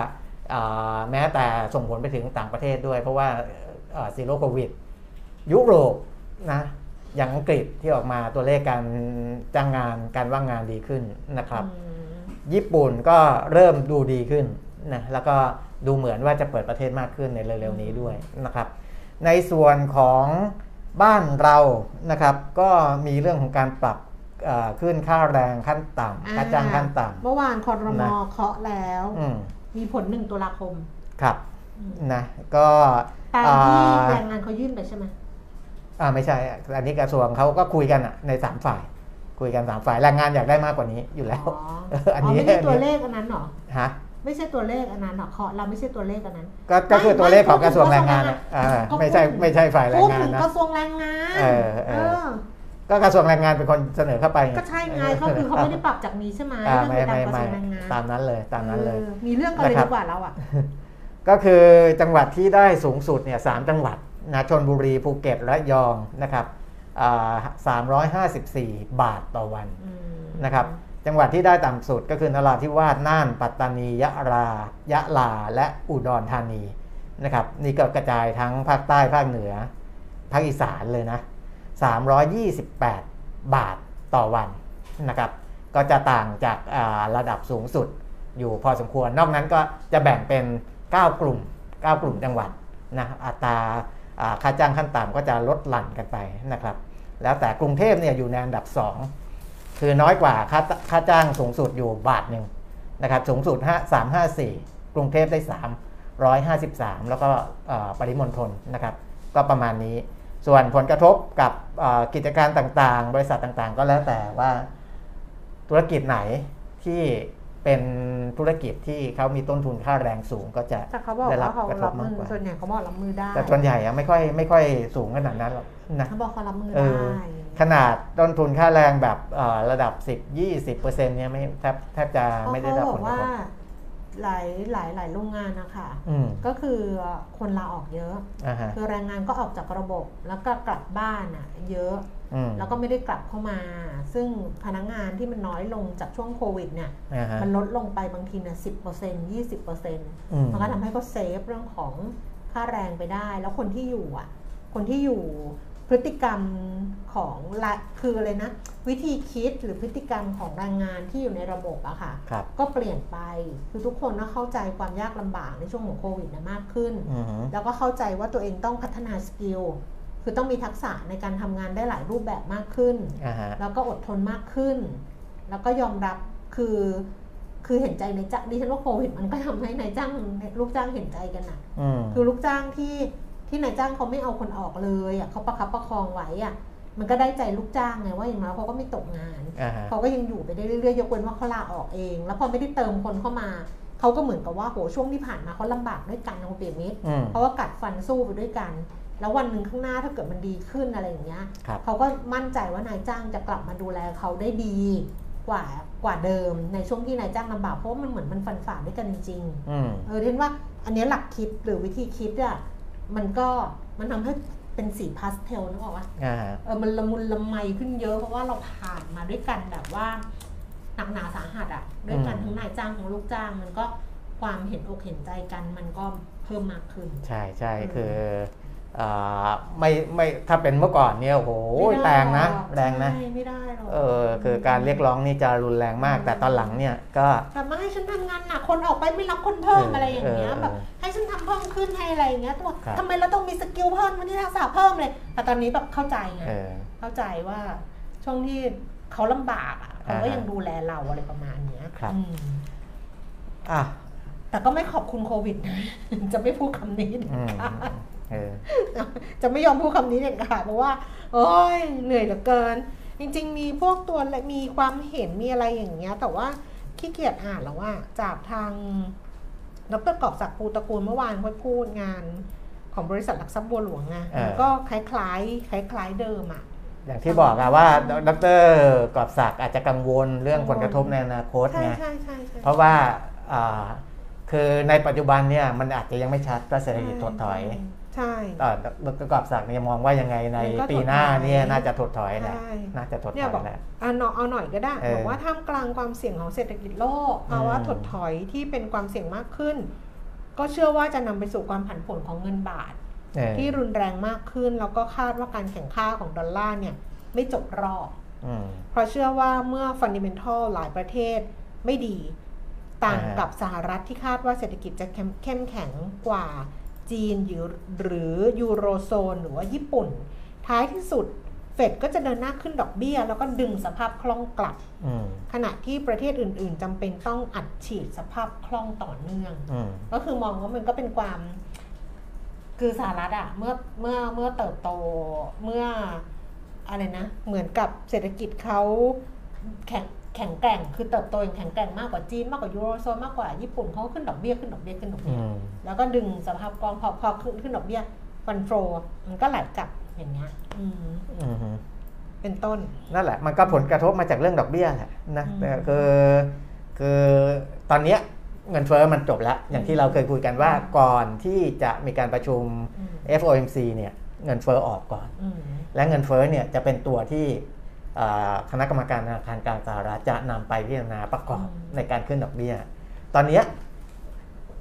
อ่าแม้แต่ส่งผลไปถึงต่างประเทศด้วย เพราะว่าซีโร่โควิด ยุโรปนะอย่างอังกฤษที่ออกมาตัวเลขการจ้างงานการว่างงานดีขึ้นนะครับ
อืม
ญี่ปุ่นก็เริ่มดูดีขึ้นนะแล้วก็ดูเหมือนว่าจะเปิดประเทศมากขึ้นในเร็วๆนี้ด้วยนะครับ ในส่วนของบ้านเรานะครับ ก็มีเรื่องของการปรับเอ่อขึ้นค่าแรงขั้นต่ำค่าจ้างขั้นต่
เมื่อวานคอรม
นะ
เคาะแล้วำ
อืม
มีผลหนึ่งตุลาคม
ครับ
อืม
นะก็
ตามที่
อ่า
แรงงานเขายื่นไปใช่ไหม
อ่าไม่ใช่ อันนี้กระทรวงเขาก็คุยกันอะในสามฝ่าย คุยกันสามฝ่ายแรงงานอยากได้มากกว่านี้อยู่แล้ว
อ๋อ
เอออันนี้
ไม่ใช่ตัวเลขอันนั้นเหรอ
ฮะ
ไม่ใช่ตัวเลขอันนั้นเหรอเคาะเราไม่ใช่ตัวเลขอันนั้น
ก็ก็คือตัวเลขของ
ไม่
กระทรวงแรงงานอะ
ก็
อ่า
พูด
ไม่ใช่ไม่ใช่ฝ่ายแรง
พูด
งาน
ถึง
นะ
กระทรวงแรงงาน
เออเออก็กระทรวงแรงงานเป็นคนเสนอเข้าไปไง
ก็ใช่ไงก็คือเขาไม่ได้ปรับจากนี้ใช่ไหม
อ่า
ก็
ไม่
คือตาม
ไม่
กระทร
ไม่
วงแรงงาน
ตามนั้นเลยตามนั้นเลย
ออมีเรื่องกันเลย
นะครับ
ดีกว่าเราอะ
ก็คือจังหวัดที่ได้สูงสุดเนี่ยสามจังหวัดนะชนบุรีภูเก็ตและยองนะครับอ่า 354 บาทต่อวัน
อืม
นะครับจังหวัดที่ได้ต่ำสุดก็คือนราธิวาสน่าน ปัตตานียะรายะลาและอุดรธานีนะครับนี่ก็กระจายทั้งภาคใต้ภาคเหนือภาคอีสานเลยนะ 328 บาทต่อวันนะครับก็จะต่างจากระดับสูงสุดอยู่พอสมควร นอกนั้นก็จะแบ่งเป็น 9 กลุ่ม 9 กลุ่มจังหวัดนะอัตรา ค่าจ้างขั้นต่ำก็จะลดหลั่นกันไปนะครับ แล้วแต่กรุงเทพเนี่ยอยู่ในอันดับ 2 คือน้อยกว่าค่าค่าจ้างสูงสุดอยู่บาทหนึ่งนะครับสูงสุด5 354 กรุงเทพได้ 353 แล้วก็ปริมณฑลนะครับ ก็ประมาณนี้ ส่วนผลกระทบกับกิจการต่างๆ บริษัทต่างๆ ก็แล้วแต่ว่าธุรกิจไหนที่ เป็นธุรกิจที่เขามีต้นทุนค่าแรงสูงก็จะ
ได้รับกระทบมากกว่าส่วนใหญ่เขาบอกรับมือได้
แต่ส่วนใหญ่ไม่ค่อยไม่ค่อยสูงขนาดนั้นหรอก
นะเขาบอกเขารับมือได้
ขนาดต้นทุนค่าแรงแบบระดับ 10-20%เนี่ยไม่แทบแทบจะไม่ได้รับผลกระทบ
หลายหลายหลายโรงงานนะคะก็คือคนลาออกเยอะ คือแรงงานก็ออกจากระบบแล้วก็กลับบ้านอะ เยอะ แล้วก็ไม่ได้กลับเข้ามา ซึ่งพนักงานที่มันน้อยลงจากช่วงโควิดเนี่ย มันลดลงไปบางทีเนี่ยสิบเปอร์เซ็นต์ยี่สิบเปอร์เซ็นต์มันก็ทำให้เขาเซฟเรื่องของค่าแรงไปได้ แล้วคนที่อยู่อะ คนที่อยู่พฤติกรรมของละคืออะไรนะ วิธีคิดหรือพฤติกรรมของแรงงานที่อยู่ในระบบอะค่ะ ก็เปลี่ยนไปคือทุกคนก็เข้าใจความยากลำบากในช่วงของโควิดนะมากขึ้น แล้วก็เข้าใจว่าตัวเองต้องพัฒนาสกิล คือต้องมีทักษะในการทำงานได้หลายรูปแบบมากขึ้นแล้วก็อดทนมากขึ้น แล้วก็ยอมรับคือคือเห็นใจในจ้างดิฉันว่าโควิดมันก็ทำให้นายจ้างลูกจ้างเห็นใจกันนะคือลูกจ้างที่ที่นายจ้างเขาไม่เอาคนออกเลยอะเขาประคับประคองไว้อะมันก็ได้ใจลูกจ้างไงว่าอย่างน้อยเขาก็ไม่ตกงานเขาก็ยังอยู่ไปได้เรื่อยๆ ยกเว้นว่าเขาลาออกเอง แล้วพอไม่ได้เติมคนเข้ามา เขาก็เหมือนกับว่าโหช่วงที่ผ่านมาเขาลำบากด้วยกันนะคุณเปียมิตรเพราะว่ากัดฟันสู้ไปด้วยกัน แล้ววันหนึ่งข้างหน้าถ้าเกิดมันดีขึ้นอะไรอย่างเงี้ยเขาก็มั่นใจว่านายจ้างจะกลับมาดูแลเขาได้ดีกว่ากว่าเดิมในช่วงที่นายจ้างลำบากเพราะว่ามันเหมือนมันฟันฝ่าด้วยกันจริงเออเรียนว่าอันนี้หลักคิดหรือวิธีคิดอะมันก็มันทำให้เป็นสีพาสเทลนึกออกปะเออมันละมุนละไมขึ้นเยอะเพราะว่าเราผ่านมาด้วยกันแบบว่าหนักหนาสาหัสอะด้วยกันทั้งนายจ้างของลูกจ้าง มันก็ความเห็นอกเห็นใจกันมันก็เพิ่มมากขึ้น
ใช่ใช่คือ ไม่ไม่ถ้าเป็นเมื่อก่อนเนี่ยโอ้โหแรงนะแรงนะ
ไม่ได้หรอก
เออคือการเรียกร้องนี่จะรุนแรงมาก แต่ตอนหลังเนี่ยก็
แบบมาให้ฉันทำงานหนักคนออกไปไม่รับคนเพิ่มอะไรอย่างเงี้ยแบบให้ฉันทำเพิ่มขึ้นให้อะไรอย่างเงี้ยตัวทำไมเราต้องมีสกิลเพิ่มวันนี้ทักษะเพิ่มเลยแต่ตอนนี้แบบเข้าใจไงเข้าใจว่าช่วงที่เขาลำบากอะเขาก็ยังดูแลเราอะไรประมาณเนี้ย
ครับอะ
แต่ก็ไม่ขอบคุณโควิดจะไม่พูดคำนี้ จะไม่ยอมพูดคำนี้เด็ดขาดเพราะว่า โอ้ยเหนื่อยเหลือเกิน จริง ๆ มีพวกตัวและมีความเห็นมีอะไรอย่างเงี้ย แต่ว่าขี้เกียจอ่านแล้วว่าจากทางดรกอบศักดิ์ภูตระกูลเมื่อวานเขาพูดงานของบริษัทหลักทรัพย์บัวหลวงไงก็คล้ายๆคล้ายๆเดิมอะ
อย่างที่บอกอะว่าดรกอบศักดิ์อาจจะกังวลเรื่องผลกระทบในอนาคตไงเพราะว่าคือในปัจจุบันเนี่ยมันอาจจะยังไม่ชัดว่าเศรษฐกิจถดถอย
ใช่
แต่ประกอบศักดิ์เนี่ยมองว่ายังไงในปีหน้าเนี่ยน่าจะถดถอยแหละน่าจะถดถอยแหละ
เอาหน่อยเอาหน่อยก็ได้บอกว่าท่ามกลางความเสี่ยงของเศรษฐกิจโลกภาวะถดถอยที่เป็นความเสี่ยงมากขึ้น ก็เชื่อว่าจะนำไปสู่ความผันผวนของเงินบาท ที่รุนแรงมากขึ้น แล้วก็คาดว่าการแข่งข้าของดอลลาร์เนี่ยไม่จบรอบเพราะเชื่อว่าเมื่อฟันดิเมนทัลหลายประเทศไม่ดี ต่างกับสหรัฐที่คาดว่าเศรษฐกิจจะเข้มแข็งกว่า จีนหรือยูโรโซนหรือว่าญี่ปุ่น ท้ายที่สุดเฟดก็จะเดินหน้าขึ้นดอกเบี้ย แล้วก็ดึงสภาพคล่องกลับ ขณะที่ประเทศอื่น ๆจำเป็นต้องอัดฉีดสภาพคล่องต่อเนื่อง ก็คือมองว่ามันก็เป็นความคือสหรัฐอะเมื่อเมื่อเมื่อเติบโตเมื่ออะไรนะ เหมือนกับเศรษฐกิจเขาแข็ง แข็งแกร่งคือเติบโตอย่างแข็งแกร่งมากกว่าจีนมากกว่ายูโรโซนมากกว่าญี่ปุ่นเขาขึ้นดอกเบี้ยขึ้นดอกเบี้ยขึ้นดอกเบี้ยแล้วก็ดึงสภาพกองพอพอขึ้นขึ้นดอกเบี้ยฟันโฟมันก็ไหลกลับอย่างเงี้ยเป็นต้น
นั่นแหละ มันก็ผลกระทบมาจากเรื่องดอกเบี้ยแหละนะคือคือตอนเนี้ยเงินเฟ้อมันจบแล้ว อย่างที่เราเคยคุยกันว่าก่อนที่จะมีการประชุม FOMC เนี่ยเงินเฟ้อออกก่อน และเงินเฟ้อเนี่ยจะเป็นตัวที่อ่า คณะกรรมการธนาคารกลางสหรัฐจะนำไปพิจารณาประกอบ
อืม
ในการขึ้นดอกเบี้ย ตอนเนี้ย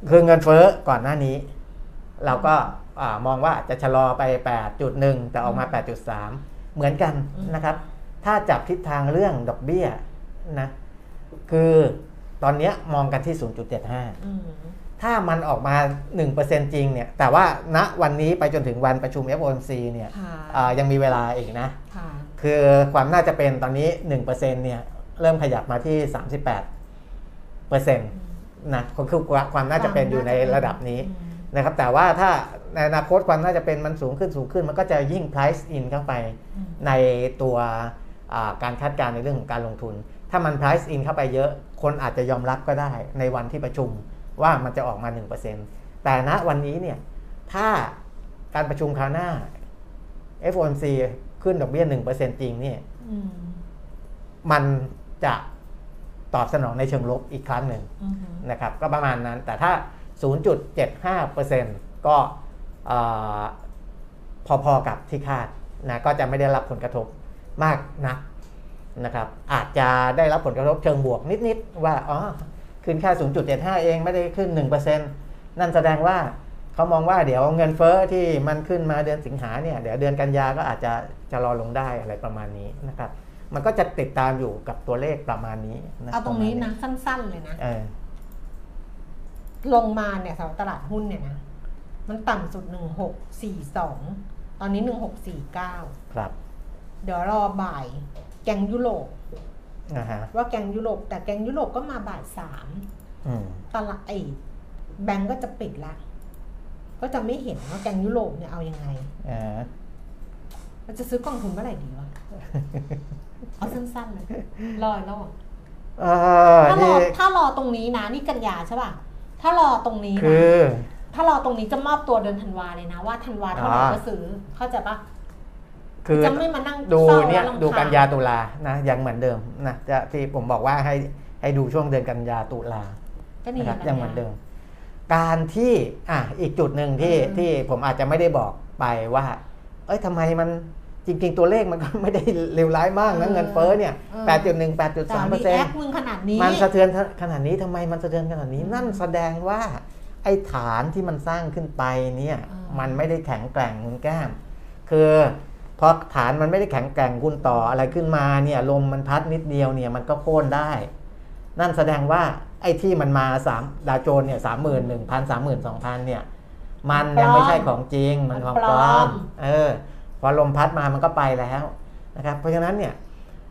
คือเงินเฟ้อก่อนหน้านี้ เราก็อ่ามองว่าจะชะลอไป 8.1 แต่ออกมา 8.3 เหมือนกันนะครับ ถ้าจับทิศทางเรื่องดอกเบี้ยนะคือตอนเนี้ยมองกันที่ 0.75
อืม
ถ้ามันออกมา 1%จริงเนี่ย แต่ว่าณวันนี้ไปจนถึงวันประชุม FOMC เนี่ย
ค่ะ
อ่ายังมีเวลาอีกนะ
ค่ะ
คือความน่าจะเป็นตอนนี้ 1%เนี่ยเริ่มขยับมาที่ 38เปอร์เซ็นต์นะคือความน่าจะเป็นอยู่ในระดับนี้
อืม
นะครับแต่ว่าถ้าในอนาคตความน่าจะเป็นมันสูงขึ้นสูงขึ้น มันก็จะยิ่ง price in เข้าไป
อืม
ในตัวอ่าการคาดการณ์ในเรื่องของการลงทุน ถ้ามัน price in เข้าไปเยอะคนอาจจะยอมรับก็ได้ในวันที่ประชุมว่ามันจะออกมา 1%แต่ณวันนี้เนี่ยถ้าการประชุมคราวหน้า FOMC ขึ้นดอกเบี้ย1%จริงเนี่ย
อืม
มันจะตอบสนองในเชิงลบอีกครั้งหนึ่ง
อืม
นะครับ ก็ประมาณนั้น แต่ถ้า 0.75%ก็เอ่อพอๆกับที่คาดนะก็จะไม่ได้รับผลกระทบมากนักนะครับ อาจจะได้รับผลกระทบเชิงบวกนิดๆว่าอ๋อขึ้นแค่ 0.75 เองไม่ได้ขึ้น 1%นั่นแสดงว่าเขามองว่าเดี๋ยวเงินเฟ้อที่มันขึ้นมาเดือนสิงหาเนี่ยเดี๋ยวเดือนกันยาก็อาจจะ จะรอลงได้อะไรประมาณนี้นะครับมันก็จะติดตามอยู่กับตัวเลขประมาณนี้ะ
เอาตรงนี้
ปมาณ
นะสั้น ๆ เลยนะ
เออ
ลงมาเนี่ยสำหรับตลาดหุ้นเนี่ยนะมันต่ำสุดหนึ่งหกสี่สองตอนนี้หนึ่งหกสี่เก้า
ครับ
เดี๋ยวรอบ่ายแกงยุโรป
นะฮะ
ว่าแกงยุโรปแต่แกงยุโรปก็มาบ่ายสาม
อืม
ตลาดไอ้แบงก์ก็จะปิดละก็จะไม่เห็นว่าแกงยุโรปเนี่ยเอายังไง
เออ
เราจะซื้อกองทุนเมื่อไหร่ดีวะเอาสั้นๆเลยรอแล้วอะ
เออ
ถ้ารอ
นี่
ถ้ารอตรงนี้นะนี่กันยาใช่ป่ะถ้ารอตรงนี้
คื
นะ
อ
ถ้ารอตรงนี้จะมอบตัวเดือนธันวาเลยนะ ว่าธันวาเท่าไหร่
อ่า
ก็ซื้อเข้าใจปะ
คือ
จะไม่มานั่ง
ดู
ศร้า
เนี่ย
และรำคญ
ดูกันยาตุลานะยังเหมือนเดิมนะจะที่ผมบอกว่าให้ให้ดูช่วงเดือนกันยาตุลา
ก็นี่
นะครับ
แหละ
ยังเหมือนเดิม การที่อะอีกจุดหนึ่งที่
อืม
ที่ผมอาจจะไม่ได้บอกไปว่า เอ้ยทำไมมัน จริง ๆ ตัวเลขมันก็ไม่ได้เลวร้ายมากนะเงินเฟ้อเนี่ย8.1
แต่
8.3เปอ
รี
ร์เซ็น
แอ
ต์
คมึงขนาดนี้
มันสะเทือนขนาดนี้ทำไมมันสะเทือนขนาดนี้
อืม
นั่นแสดงว่าไอ้ฐานที่มันสร้างขึ้นไปเนี่ย
อ่ามั
มันไม่ได้แข็งแกร่งคุณแก้ม คือพอฐานมันไม่ได้แข็งแกร่งคุณต่ออะไรขึ้นมาเนี่ยลมมันพัดนิดเดียวเนี่ยมันก็โค่นได้ นั่นแสดงว่าไอ้ที่มันมาสามดาวโจนเนี่ยสามหมื่นหนึ่งพันสามหมื่นสองพันเนี่ยมันยังไม่ใช่ของจริงมันของปลอมเออ พอลมพัดมามันก็ไปแล้วนะครับ เพราะฉะนั้นเนี่ย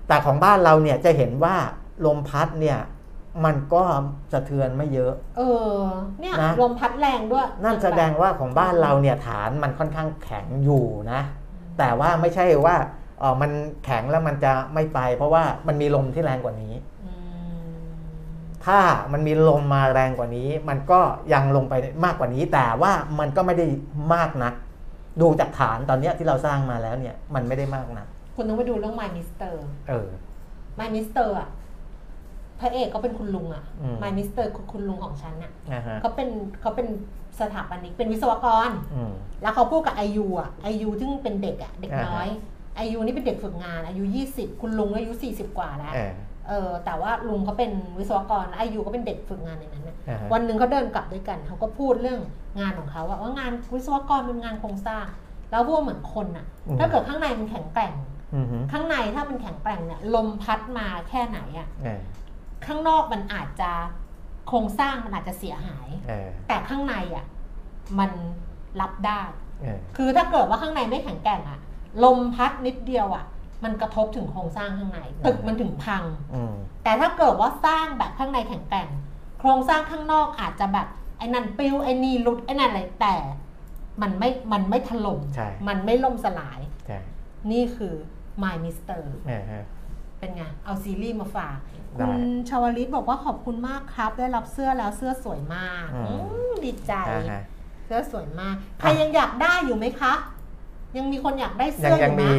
แต่ของบ้านเราเนี่ยจะเห็นว่าลมพัดเนี่ยมันก็สะเทือนไม่เยอะ
เออ เนี่ย
นะ
ลมพัดแรงด้วย
นั่นแสดงว่าของบ้านเราเนี่ยฐานมันค่อนข้างแข็งอยู่นะ แต่ว่าไม่ใช่ว่าเออมันแข็งแล้วมันจะไม่ไป เพราะว่ามันมีลมที่แรงกว่านี้
อืม
ถ้ามันมีลมมาแรงกว่านี้ มันก็ยังลงไปมากกว่านี้ แต่ว่ามันก็ไม่ได้มากนัก ดูจากฐานตอนเนี้ยที่เราสร้างมาแล้วเนี่ย มันไม่ได้มากนัก
คุณต้องไปดูเรื่อง My Mister
เออ
My Mister อะพระเอกก็เป็นคุณลุงอะ
อืม
My Mister คือคุณลุงของฉันอะ
นะฮะ
เขาเป็นเขาเป็นสถาปนิกเป็นวิศวกร
อืม
แล้วเขาพูดกับไอยูอะไอยูซึ่งเป็นเด็กอะ เด็ก
อ่าฮะ
น้อยไอยูนี่เป็นเด็กฝึกงานอายุ20คุณลุงอายุ40กว่าแล้ว
เออ
เออแต่ว่าลุงเขาเป็นวิศวกรไอยูก็เป็นเด็กฝึกงานในนั้นนะ
อ่าฮะ
วันหนึ่งเขาเดินกลับด้วยกันเขาก็พูดเรื่องงานของเขาอะว่างานวิศวกรเป็นงานโครงสร้าง แล้วพวกเหมือนคนอะ
อืม
ถ้าเกิดข้างในมันแข็งแกร่ง
อืมฮึ
ข้างในถ้ามันแข็งแกร่งเนี่ยลมพัดมาแค่ไหนอะ
เออ
ข้างนอกมันอาจจะโครงสร้างมันอาจจะเสียหาย
เออ
แต่ข้างในอะมันรับได้
เออ
คือถ้าเกิดว่าข้างในไม่แข็งแกร่งอะลมพัดนิดเดียวอะ มันกระทบถึงโครงสร้างข้างในตึกมันถึงพัง
อืม
แต่ถ้าเกิดว่าสร้างแบบข้างในแข็งแกร่ง โครงสร้างข้างนอกอาจจะแบบไอ้นั่นปิวไอ้นี่หลุดไอ้นั่นอะไรแต่มันไม่มันไม่ถล่ม
ใช่
มันไม่ล่มสลาย
ใช่
นี่คือ My Mister
เออฮะ
เป็นไง เอาซีรีส์มาฝาก
ได้
คุณชาวลิตบอกว่าขอบคุณมากครับ ได้รับเสื้อแล้วเสื้อสวยมาก
อืม
อืมดีใจ
อ่าฮะ
เสื้อสวยมาก ใครยังอยากได้อยู่ไหมคะ ยังมีคนอยากได้
ยั
เสื้
ง
ออ
ยัง
ยู่
มี
นะ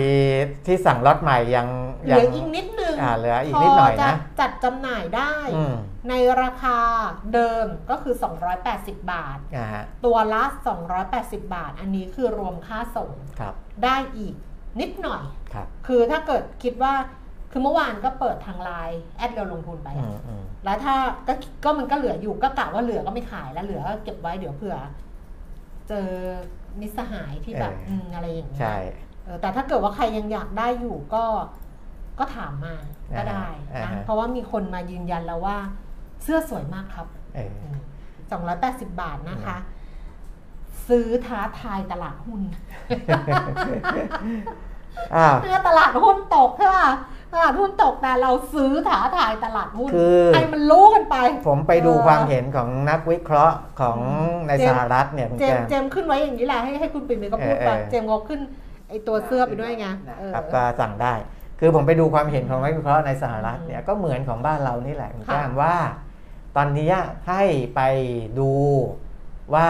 ที่สั่งล็อตใหม่ยัง
เห
ยั
ลืออีกนิดนึง
อ่าเหลืออีกนิดหน่อย
พจะ
นะ
จัดจำหน่ายได้
อืม
ในราคาเดิมก็คือ 280 บาท
อ่าฮะ
ตัวละ 280 บาท อันนี้คือรวมค่าส่ง
ครับ
ได้อีกนิดหน่อย
ครับ
คือถ้าเกิดคิดว่าคือเมื่อวานก็เปิดทางไลน์แอดเรียวลงทุนไป
อื
อะ
มอืม
แล้วถ้าก็ก็มันก็เหลืออยู่ก็กะว่าเหลือก็ไม่ขายแล้วเหลือก็เก็บไว้เดี๋ยวเผื่อ เจอ มิตรสหายที่แบบอืมอะไรอย่างเงี้ย
ใช่
เออแต่ถ้าเกิดว่าใครยังอยากได้อยู่ก็ก็ถามมาก็ได้
อ่า
นะ
ฮะ
เพราะว่ามีคนมายืนยันแล้วว่า เสื้อสวยมากครับ
เออ
สองร้อยแปดสิบบาทนะคะ ซื้อท้าทายตลาดหุ้น
อ้าว
เมื่อตลาดหุ้นตกใช่ป่ะ ตลาดหุ้นตกแต่เราซื้อท้าทายตลาดหุ้น
คือ
ให้มันรู้กันไป
ผมไปดู
เออ
ความเห็นของนักวิเคราะห์ของใน
เจมส์
สหรัฐเนี่ยคุณ
เจ
แจ
มส์
ม
เจมส์ขึ้นไว้อย่างนี้แหละให้ให้คุณปิ่นเมย์ก็พูดไป
เออเออ
เจมส์ก็ขึ้นไอตัวเสื้อไปด้วยไงเออ
ครับก็สั่งได้ คือผมไปดูความเห็นของนักวิเคราะห์ในสหรัฐเนี่ยก็เหมือนของบ้านเรานี่แหละคุณ
ค่ะ
แจ้มว่า ตอนนี้ให้ไปดูว่า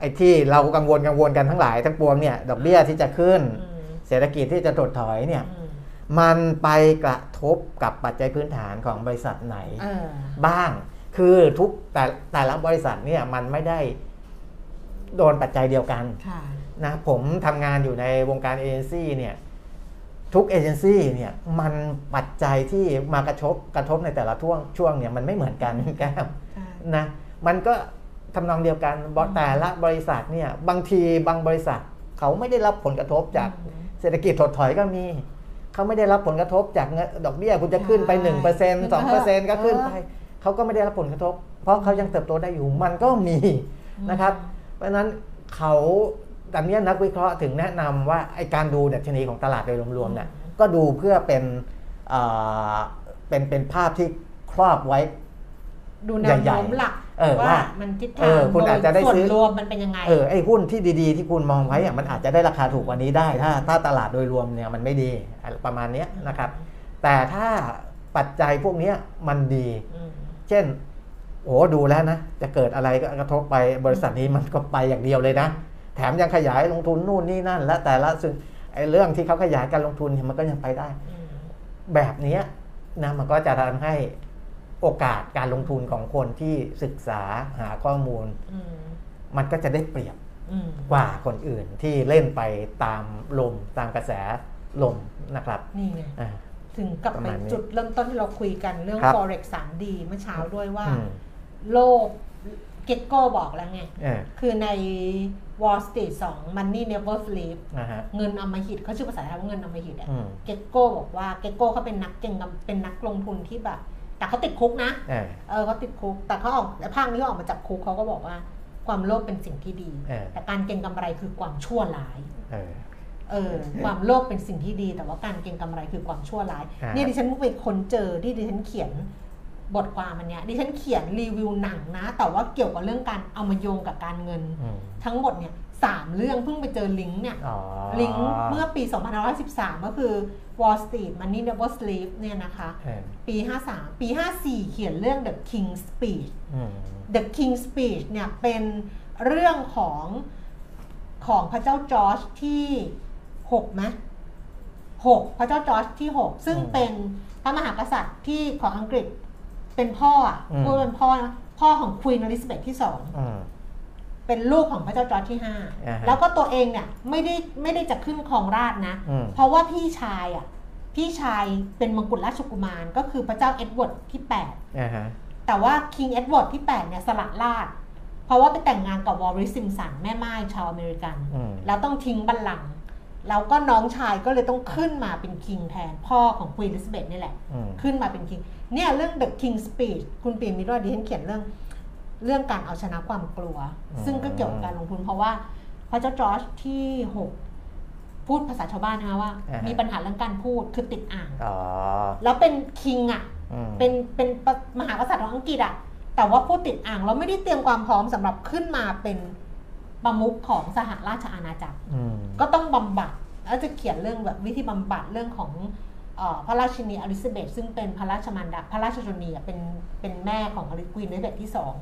ไอ้ที่เรากังวลกังวลกันทั้งหลายทั้งปวงเนี่ยดอกเบี้ยที่จะขึ้น
อืม
เศรษฐกิจที่จะถดถอยเนี่ย
อื ม
มันไปกระทบกับปัจจัยพื้นฐานของบริษัทไหน
เออ
บ้าง คือทุกแต่แต่ละบริษัทเนี่ยมันไม่ได้โดนปัจจัยเดียวกัน
ค่ะ
นะผมทำงานอยู่ในวงการเอเจนซี่เนี่ยทุกเอเจนซี่เนี่ยมันปัจจัยที่มากระทบกระทบในแต่ละช่วงช่วงเนี่ยมันไม่เหมือนกันแก้ม
ใช่
นะมันก็ทำนองเดียวกันบแต่ละบริษัทเนี่ยบางทีบางบริษัทเขาไม่ได้รับผลกระทบจาก
อืม
เศรษฐกิจถดถอยก็มี เขาไม่ได้รับผลกระทบจากเงินดอกเบี้ยคุณจะขึ้นไป
ใช่
1% 2%ก็ขึ้นไปเขาก็ไม่ได้รับผลกระทบ เพราะเขายังเติบโตได้อยู่มันก็มีนะครับ เพราะฉะนั้นเขาตอนนี้นักวิเคราะห์ถึงแนะนำว่าไอการดูดัชนีของตลาดโดยรวมๆเนี่ยก็ดูเพื่อเป็นเอ่อเป็นเป็นภาพที่ครอบไว้
ดูแนว
ใหญ่
โน้ม
ๆ
หลัก
เออว่า
มันทิศ
เอ
ทาง
อคุณอาจจะได้
ส่วน
ซื้อ
รวมมันเป็นยังไง
เออไอ้หุ้นที่ดีๆ ที่คุณมองไว้อะมันอาจจะได้ราคาถูกกว่านี้ได้ ถ้าถ้าตลาดโดยรวมเนี่ยมันไม่ดีอะไรประมาณเนี้ยนะครับ แต่ถ้าปัจจัยพวกเนี้ยมันดี
อืม
เช่นโอ้ดูแล้วนะ จะเกิดอะไรก็กระทบไปบริษัทนี้มันก็ไปอย่างเดียวเลยนะ แถมยังขยายลงทุนนู่นนี่นั่น และแต่ละซึ่งไอ้เรื่องที่เขาขยายการลงทุนเนี่ยมันก็ยังไปได้
อืม
แบบเนี้ยนะมันก็จะทำให้ โอกาสการลงทุนของคนที่ศึกษาหาข้อมูล
อืม
มันก็จะได้เปรียบ
อืม
กว่าคนอื่นที่เล่นไปตามลมตามกระแสลมนะครับ
นี่ไง
อ่า
ถึงกลับ
ประ
ไป
มาณนี้
จุดเริ่มต้นที่เราคุยกันเรื่อง
ครับ
forex 3D เมื่อเช้าด้วยว่า
อืม
โลภ Gekko บอกแล้วไง
เออ
คือใน Wall Street 2 Money Never Sleep
นะฮะ
เงินอำมหิตเขาชื่อภาษาไทยว่าเงินอำมหิตอะ
อืม
Gekko บอกว่า Gekko เขาเป็นนักเก็งกำไรเป็นนักลงทุนที่แบบ แต่เขาติดคุกนะ
เออ
เออเขาติดคุก แต่เขาออกแต่ภาคนี้เขาออกมาจากคุกเขาก็บอกว่า ความโลภเป็นสิ่งที่ดี
เออ
แต่การเก็งกำไรคือความชั่วร้าย
เออ
เออความโลภเป็นสิ่งที่ดี แต่ว่าการเก็งกำไรคือความชั่วร้าย
อ่า
เนี่ยดิฉันเพิ่งไปค้นเจอที่ดิฉันเขียนบทความอันเนี้ยดิฉันเขียนรีวิวหนังนะ แต่ว่าเกี่ยวกับเรื่องการเอามาโยงกับการเงิน
อืม
ทั้งหมดเนี่ย สามเรื่องเพิ่งไปเจอลิงก์เนี่ย
อ๋อ
ลิงก์เมื่อปี 2513 ก็คือ Wall Street Money Never Sleep เนี่ยนะคะ
เออ
ปี 53 ปี 54 เขียนเรื่อง The King's Speech
อืม
The King's Speech เนี่ยเป็นเรื่องของของพระเจ้าจอร์จที่6ไหมหกพระเจ้าจอร์จที่ 6 ซึ่ง
อืม
เป็นพระมหากษัตริย์ที่ของอังกฤษเป็นพ่ออะ
อืม
พูดเป็นพ่อนะพ่อของควีนอลิซาเบธที่สอง
อืม
เป็นลูกของพระเจ้าจอร์จที่
อ่าฮะ
5แล้วก็ตัวเองเนี่ยไม่ได้ไม่ได้จะขึ้นครองราชย์นะ
อืม
เพราะว่าพี่ชายอะพี่ชายเป็นมงกุฎราชกุมารก็คือพระเจ้าเอ็ดเวิร์ดที่8
อ่าฮะ
แต่ว่าคิงเอ็ดเวิร์ดที่ 8 เนี่ยสละราชย์เพราะว่าไปแต่งงานกับวอลลิสซิมป์สันแม่ม่ายชาวอเมริกัน
อืม
แล้วต้องทิ้งบัลลังก์แล้วก็น้องชายก็เลยต้องขึ้นมาเป็นคิงแทน พ่อของควีนอลิซาเบธนี่แหละ
อืม
ขึ้นมาเป็นคิง เนี่ยเรื่อง The King Speech คุณปีมิโรดิฉันเขียนเรื่อง เรื่องการเอาชนะความกลัว
อืม
ซึ่งก็เกี่ยวกับการลงทุนเพราะว่าพระเจ้าจอร์จที่หกพูดภาษาชาวบ้านนะคะว่า
อ่าฮะ
มีปัญหาเรื่องการพูดคือติดอ่าง
อ๋อ
แล้วเป็นคิงอะ
อืม
เป็นเป็นมหากษัตริย์ของอังกฤษอะแต่ว่าพูดติดอ่างเราไม่ได้เตรียมความพร้อมสำหรับขึ้นมาเป็นประมุขของสหราชอาณาจักร
อืม
ก็ต้องบำบัดแล้วจะเขียนเรื่องแบบวิธีบำบัดเรื่องของเออพระราชินีอลิซาเบธซึ่งเป็นพระราชมารดาพระราชชนนีอะเป็นเป็นแม่ของอลิควีนอลิซาเบธที่สอง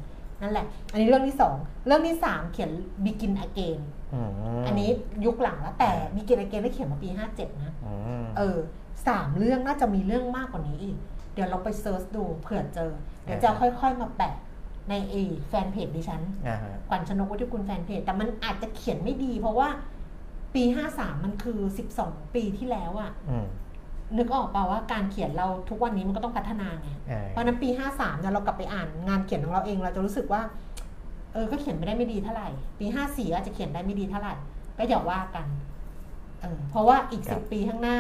นั่นแหละ อันนี้เรื่องที่สองเรื่องที่สามเขียน Begin Again
อืม
อันนี้ยุคหลังแล้วแต่ Begin Again ได้เขียนมาปี57นะ
อืม
เออสามเรื่องน่าจะมีเรื่องมากกว่านี้อีก เดี๋ยวเราไป search ดูเผื่อเจอ เดี๋ยวจะค่อยๆมาแปะในเอแฟนเพจดิฉัน
อ่าฮะ
ขวัญชนกวัฒกุลแฟนเพจแต่มันอาจจะเขียนไม่ดี เพราะว่าปี53มันคือ12ปีที่แล้วอะ
อืม
นึกออกเปล่าว่าการเขียนเราทุกวันนี้มันก็ต้องพัฒนาไง
เออ
เพราะฉะนั้นปี 53เนี่ยเรากลับไปอ่านงานเขียนของเราเองเราจะรู้สึกว่า เออก็เขียนไม่ได้ไม่ดีเท่าไหร่ ปี 54อาจจะเขียนได้ไม่ดีเท่าไหร่ ก็อย่าว่ากันเออเพราะว่าอีก
ครับ
10ปีข้างหน้า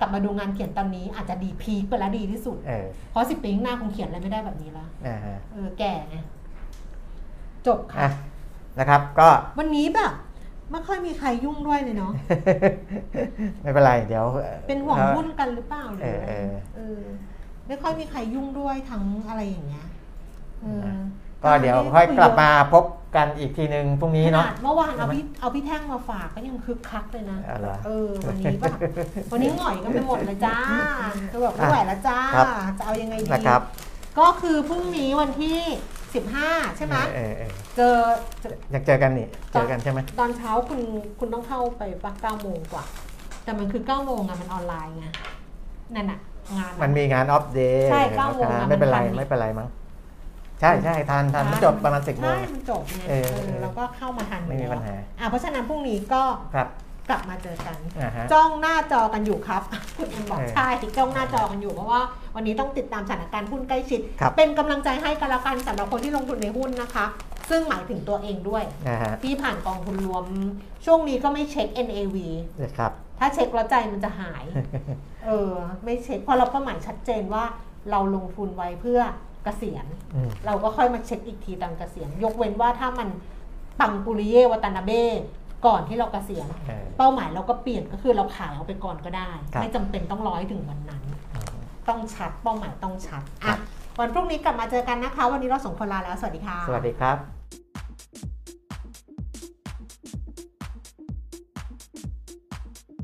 กลับมาดูงานเขียนตอนนี้อาจจะดีพีคไปแล้วดีที่สุด
เออ
เพราะ10ปีข้างหน้าคงเขียนอะไรไม่ได้แบบนี้แล้ว
อ่าฮะ
เออแก่ไงจบค่ะ
อะนะครับ ก็
วันนี้แบบ ไม่ค่อยมีใครยุ่งด้วยเลยเนาะ
ไม่เป็นไรเดี๋ยว
เป็นห่วง
อ่อ
หุ้นกันหรือเปล่าหรืออะไร
เออเออ
เออไม่ค่อยมีใครยุ่งด้วยทั้งอะไรอย่างเงี้ยเออ
ก็เดี๋ยวค่อยกลับมาพบกันอีกทีหนึ่งพรุ่งนี้
ข
เนาะ
นาดเมื่อวานเอา
ใช่ไหม
พี่เอาพี่แท่งมาฝากก็ยังคึกคักเลยนะ
อ๋อเหรอ
เออวันนี้แบบวันนี้หง่อยกันไปหมดเลยจ้าก็แบบไม่ไหวแล้วจ้า
ครับ
จะเอายังไงดี
นะครับ
ก็คือพรุ่งนี้วันที่ 15 ใช่ไหม
เออเออ
เจอเจอ
อยากเจอกันนี่ เจอกันใช่ไหม
ตอนเช้าคุณคุณต้องเข้าไปปะเก้าโมงกว่า แต่มันคือเก้าโมงอะมันออนไลน์ไงนั่นอะงาน
มันมีงานออฟเดย์
ใช่เก้าโมงอะ
ไม่เป็นไร
มันทัน
ไม่เป็นไรมั้งใช่ใช่ทันทันมันจบประมาณสิบโมง
ใช่มันจบไง
เอ
เอ
อ
อ
เออ
แล้วก็เข้ามาทัน
ไม่มีปัญหา
อะเพราะฉะนั้นพรุ่งนี้ก็
ครับ
กลับมาเจอกัน
อ่าฮะ
จ้องหน้าจอกันอยู่ครับ คุณเอ็มบอก
เออ
ใช่จ้องหน้าจอกันอยู่เพราะว่าวันนี้ต้องติดตามสถานการณ์หุ้นใกล้ชิด
ครับ
เป็นกำลังใจให้กันละกันสำหรับคนที่ลงทุนในหุ้นนะคะ ซึ่งหมายถึงตัวเองด้วย
นะฮะ
ที่ผ่านกองทุนรวม ช่วงนี้ก็ไม่เช็ค NAV
นะครับ
ถ้าเช็คแล้วใจมันจะหาย เออ ไม่เช็คเพราะเราเป้าหมายชัดเจนว่าเราลงทุนไว้เพื่อเกษียณ
อืม
เราก็ค่อยมาเช็คอีกทีตอนเกษียณ ยกเว้นว่าถ้ามันปังปุริเยวัตนาเบ้ ก่อนที่เราเกษียณ
เออ
เป้าหมายเราก็เปลี่ยนก็คือเราขายเอาไปก่อนก็ได้
ครับ
ไม่จำเป็นต้องร้อยถึงวันนั้น
อืม
ต้องชัดเป้าหมายต้องชัด
ครั
อะ
บ
วันพรุ่งนี้กลับมาเจอกันนะคะ วันนี้เราสองคนลาแล้วสวัสดีค่ะ
สวัสดีครับ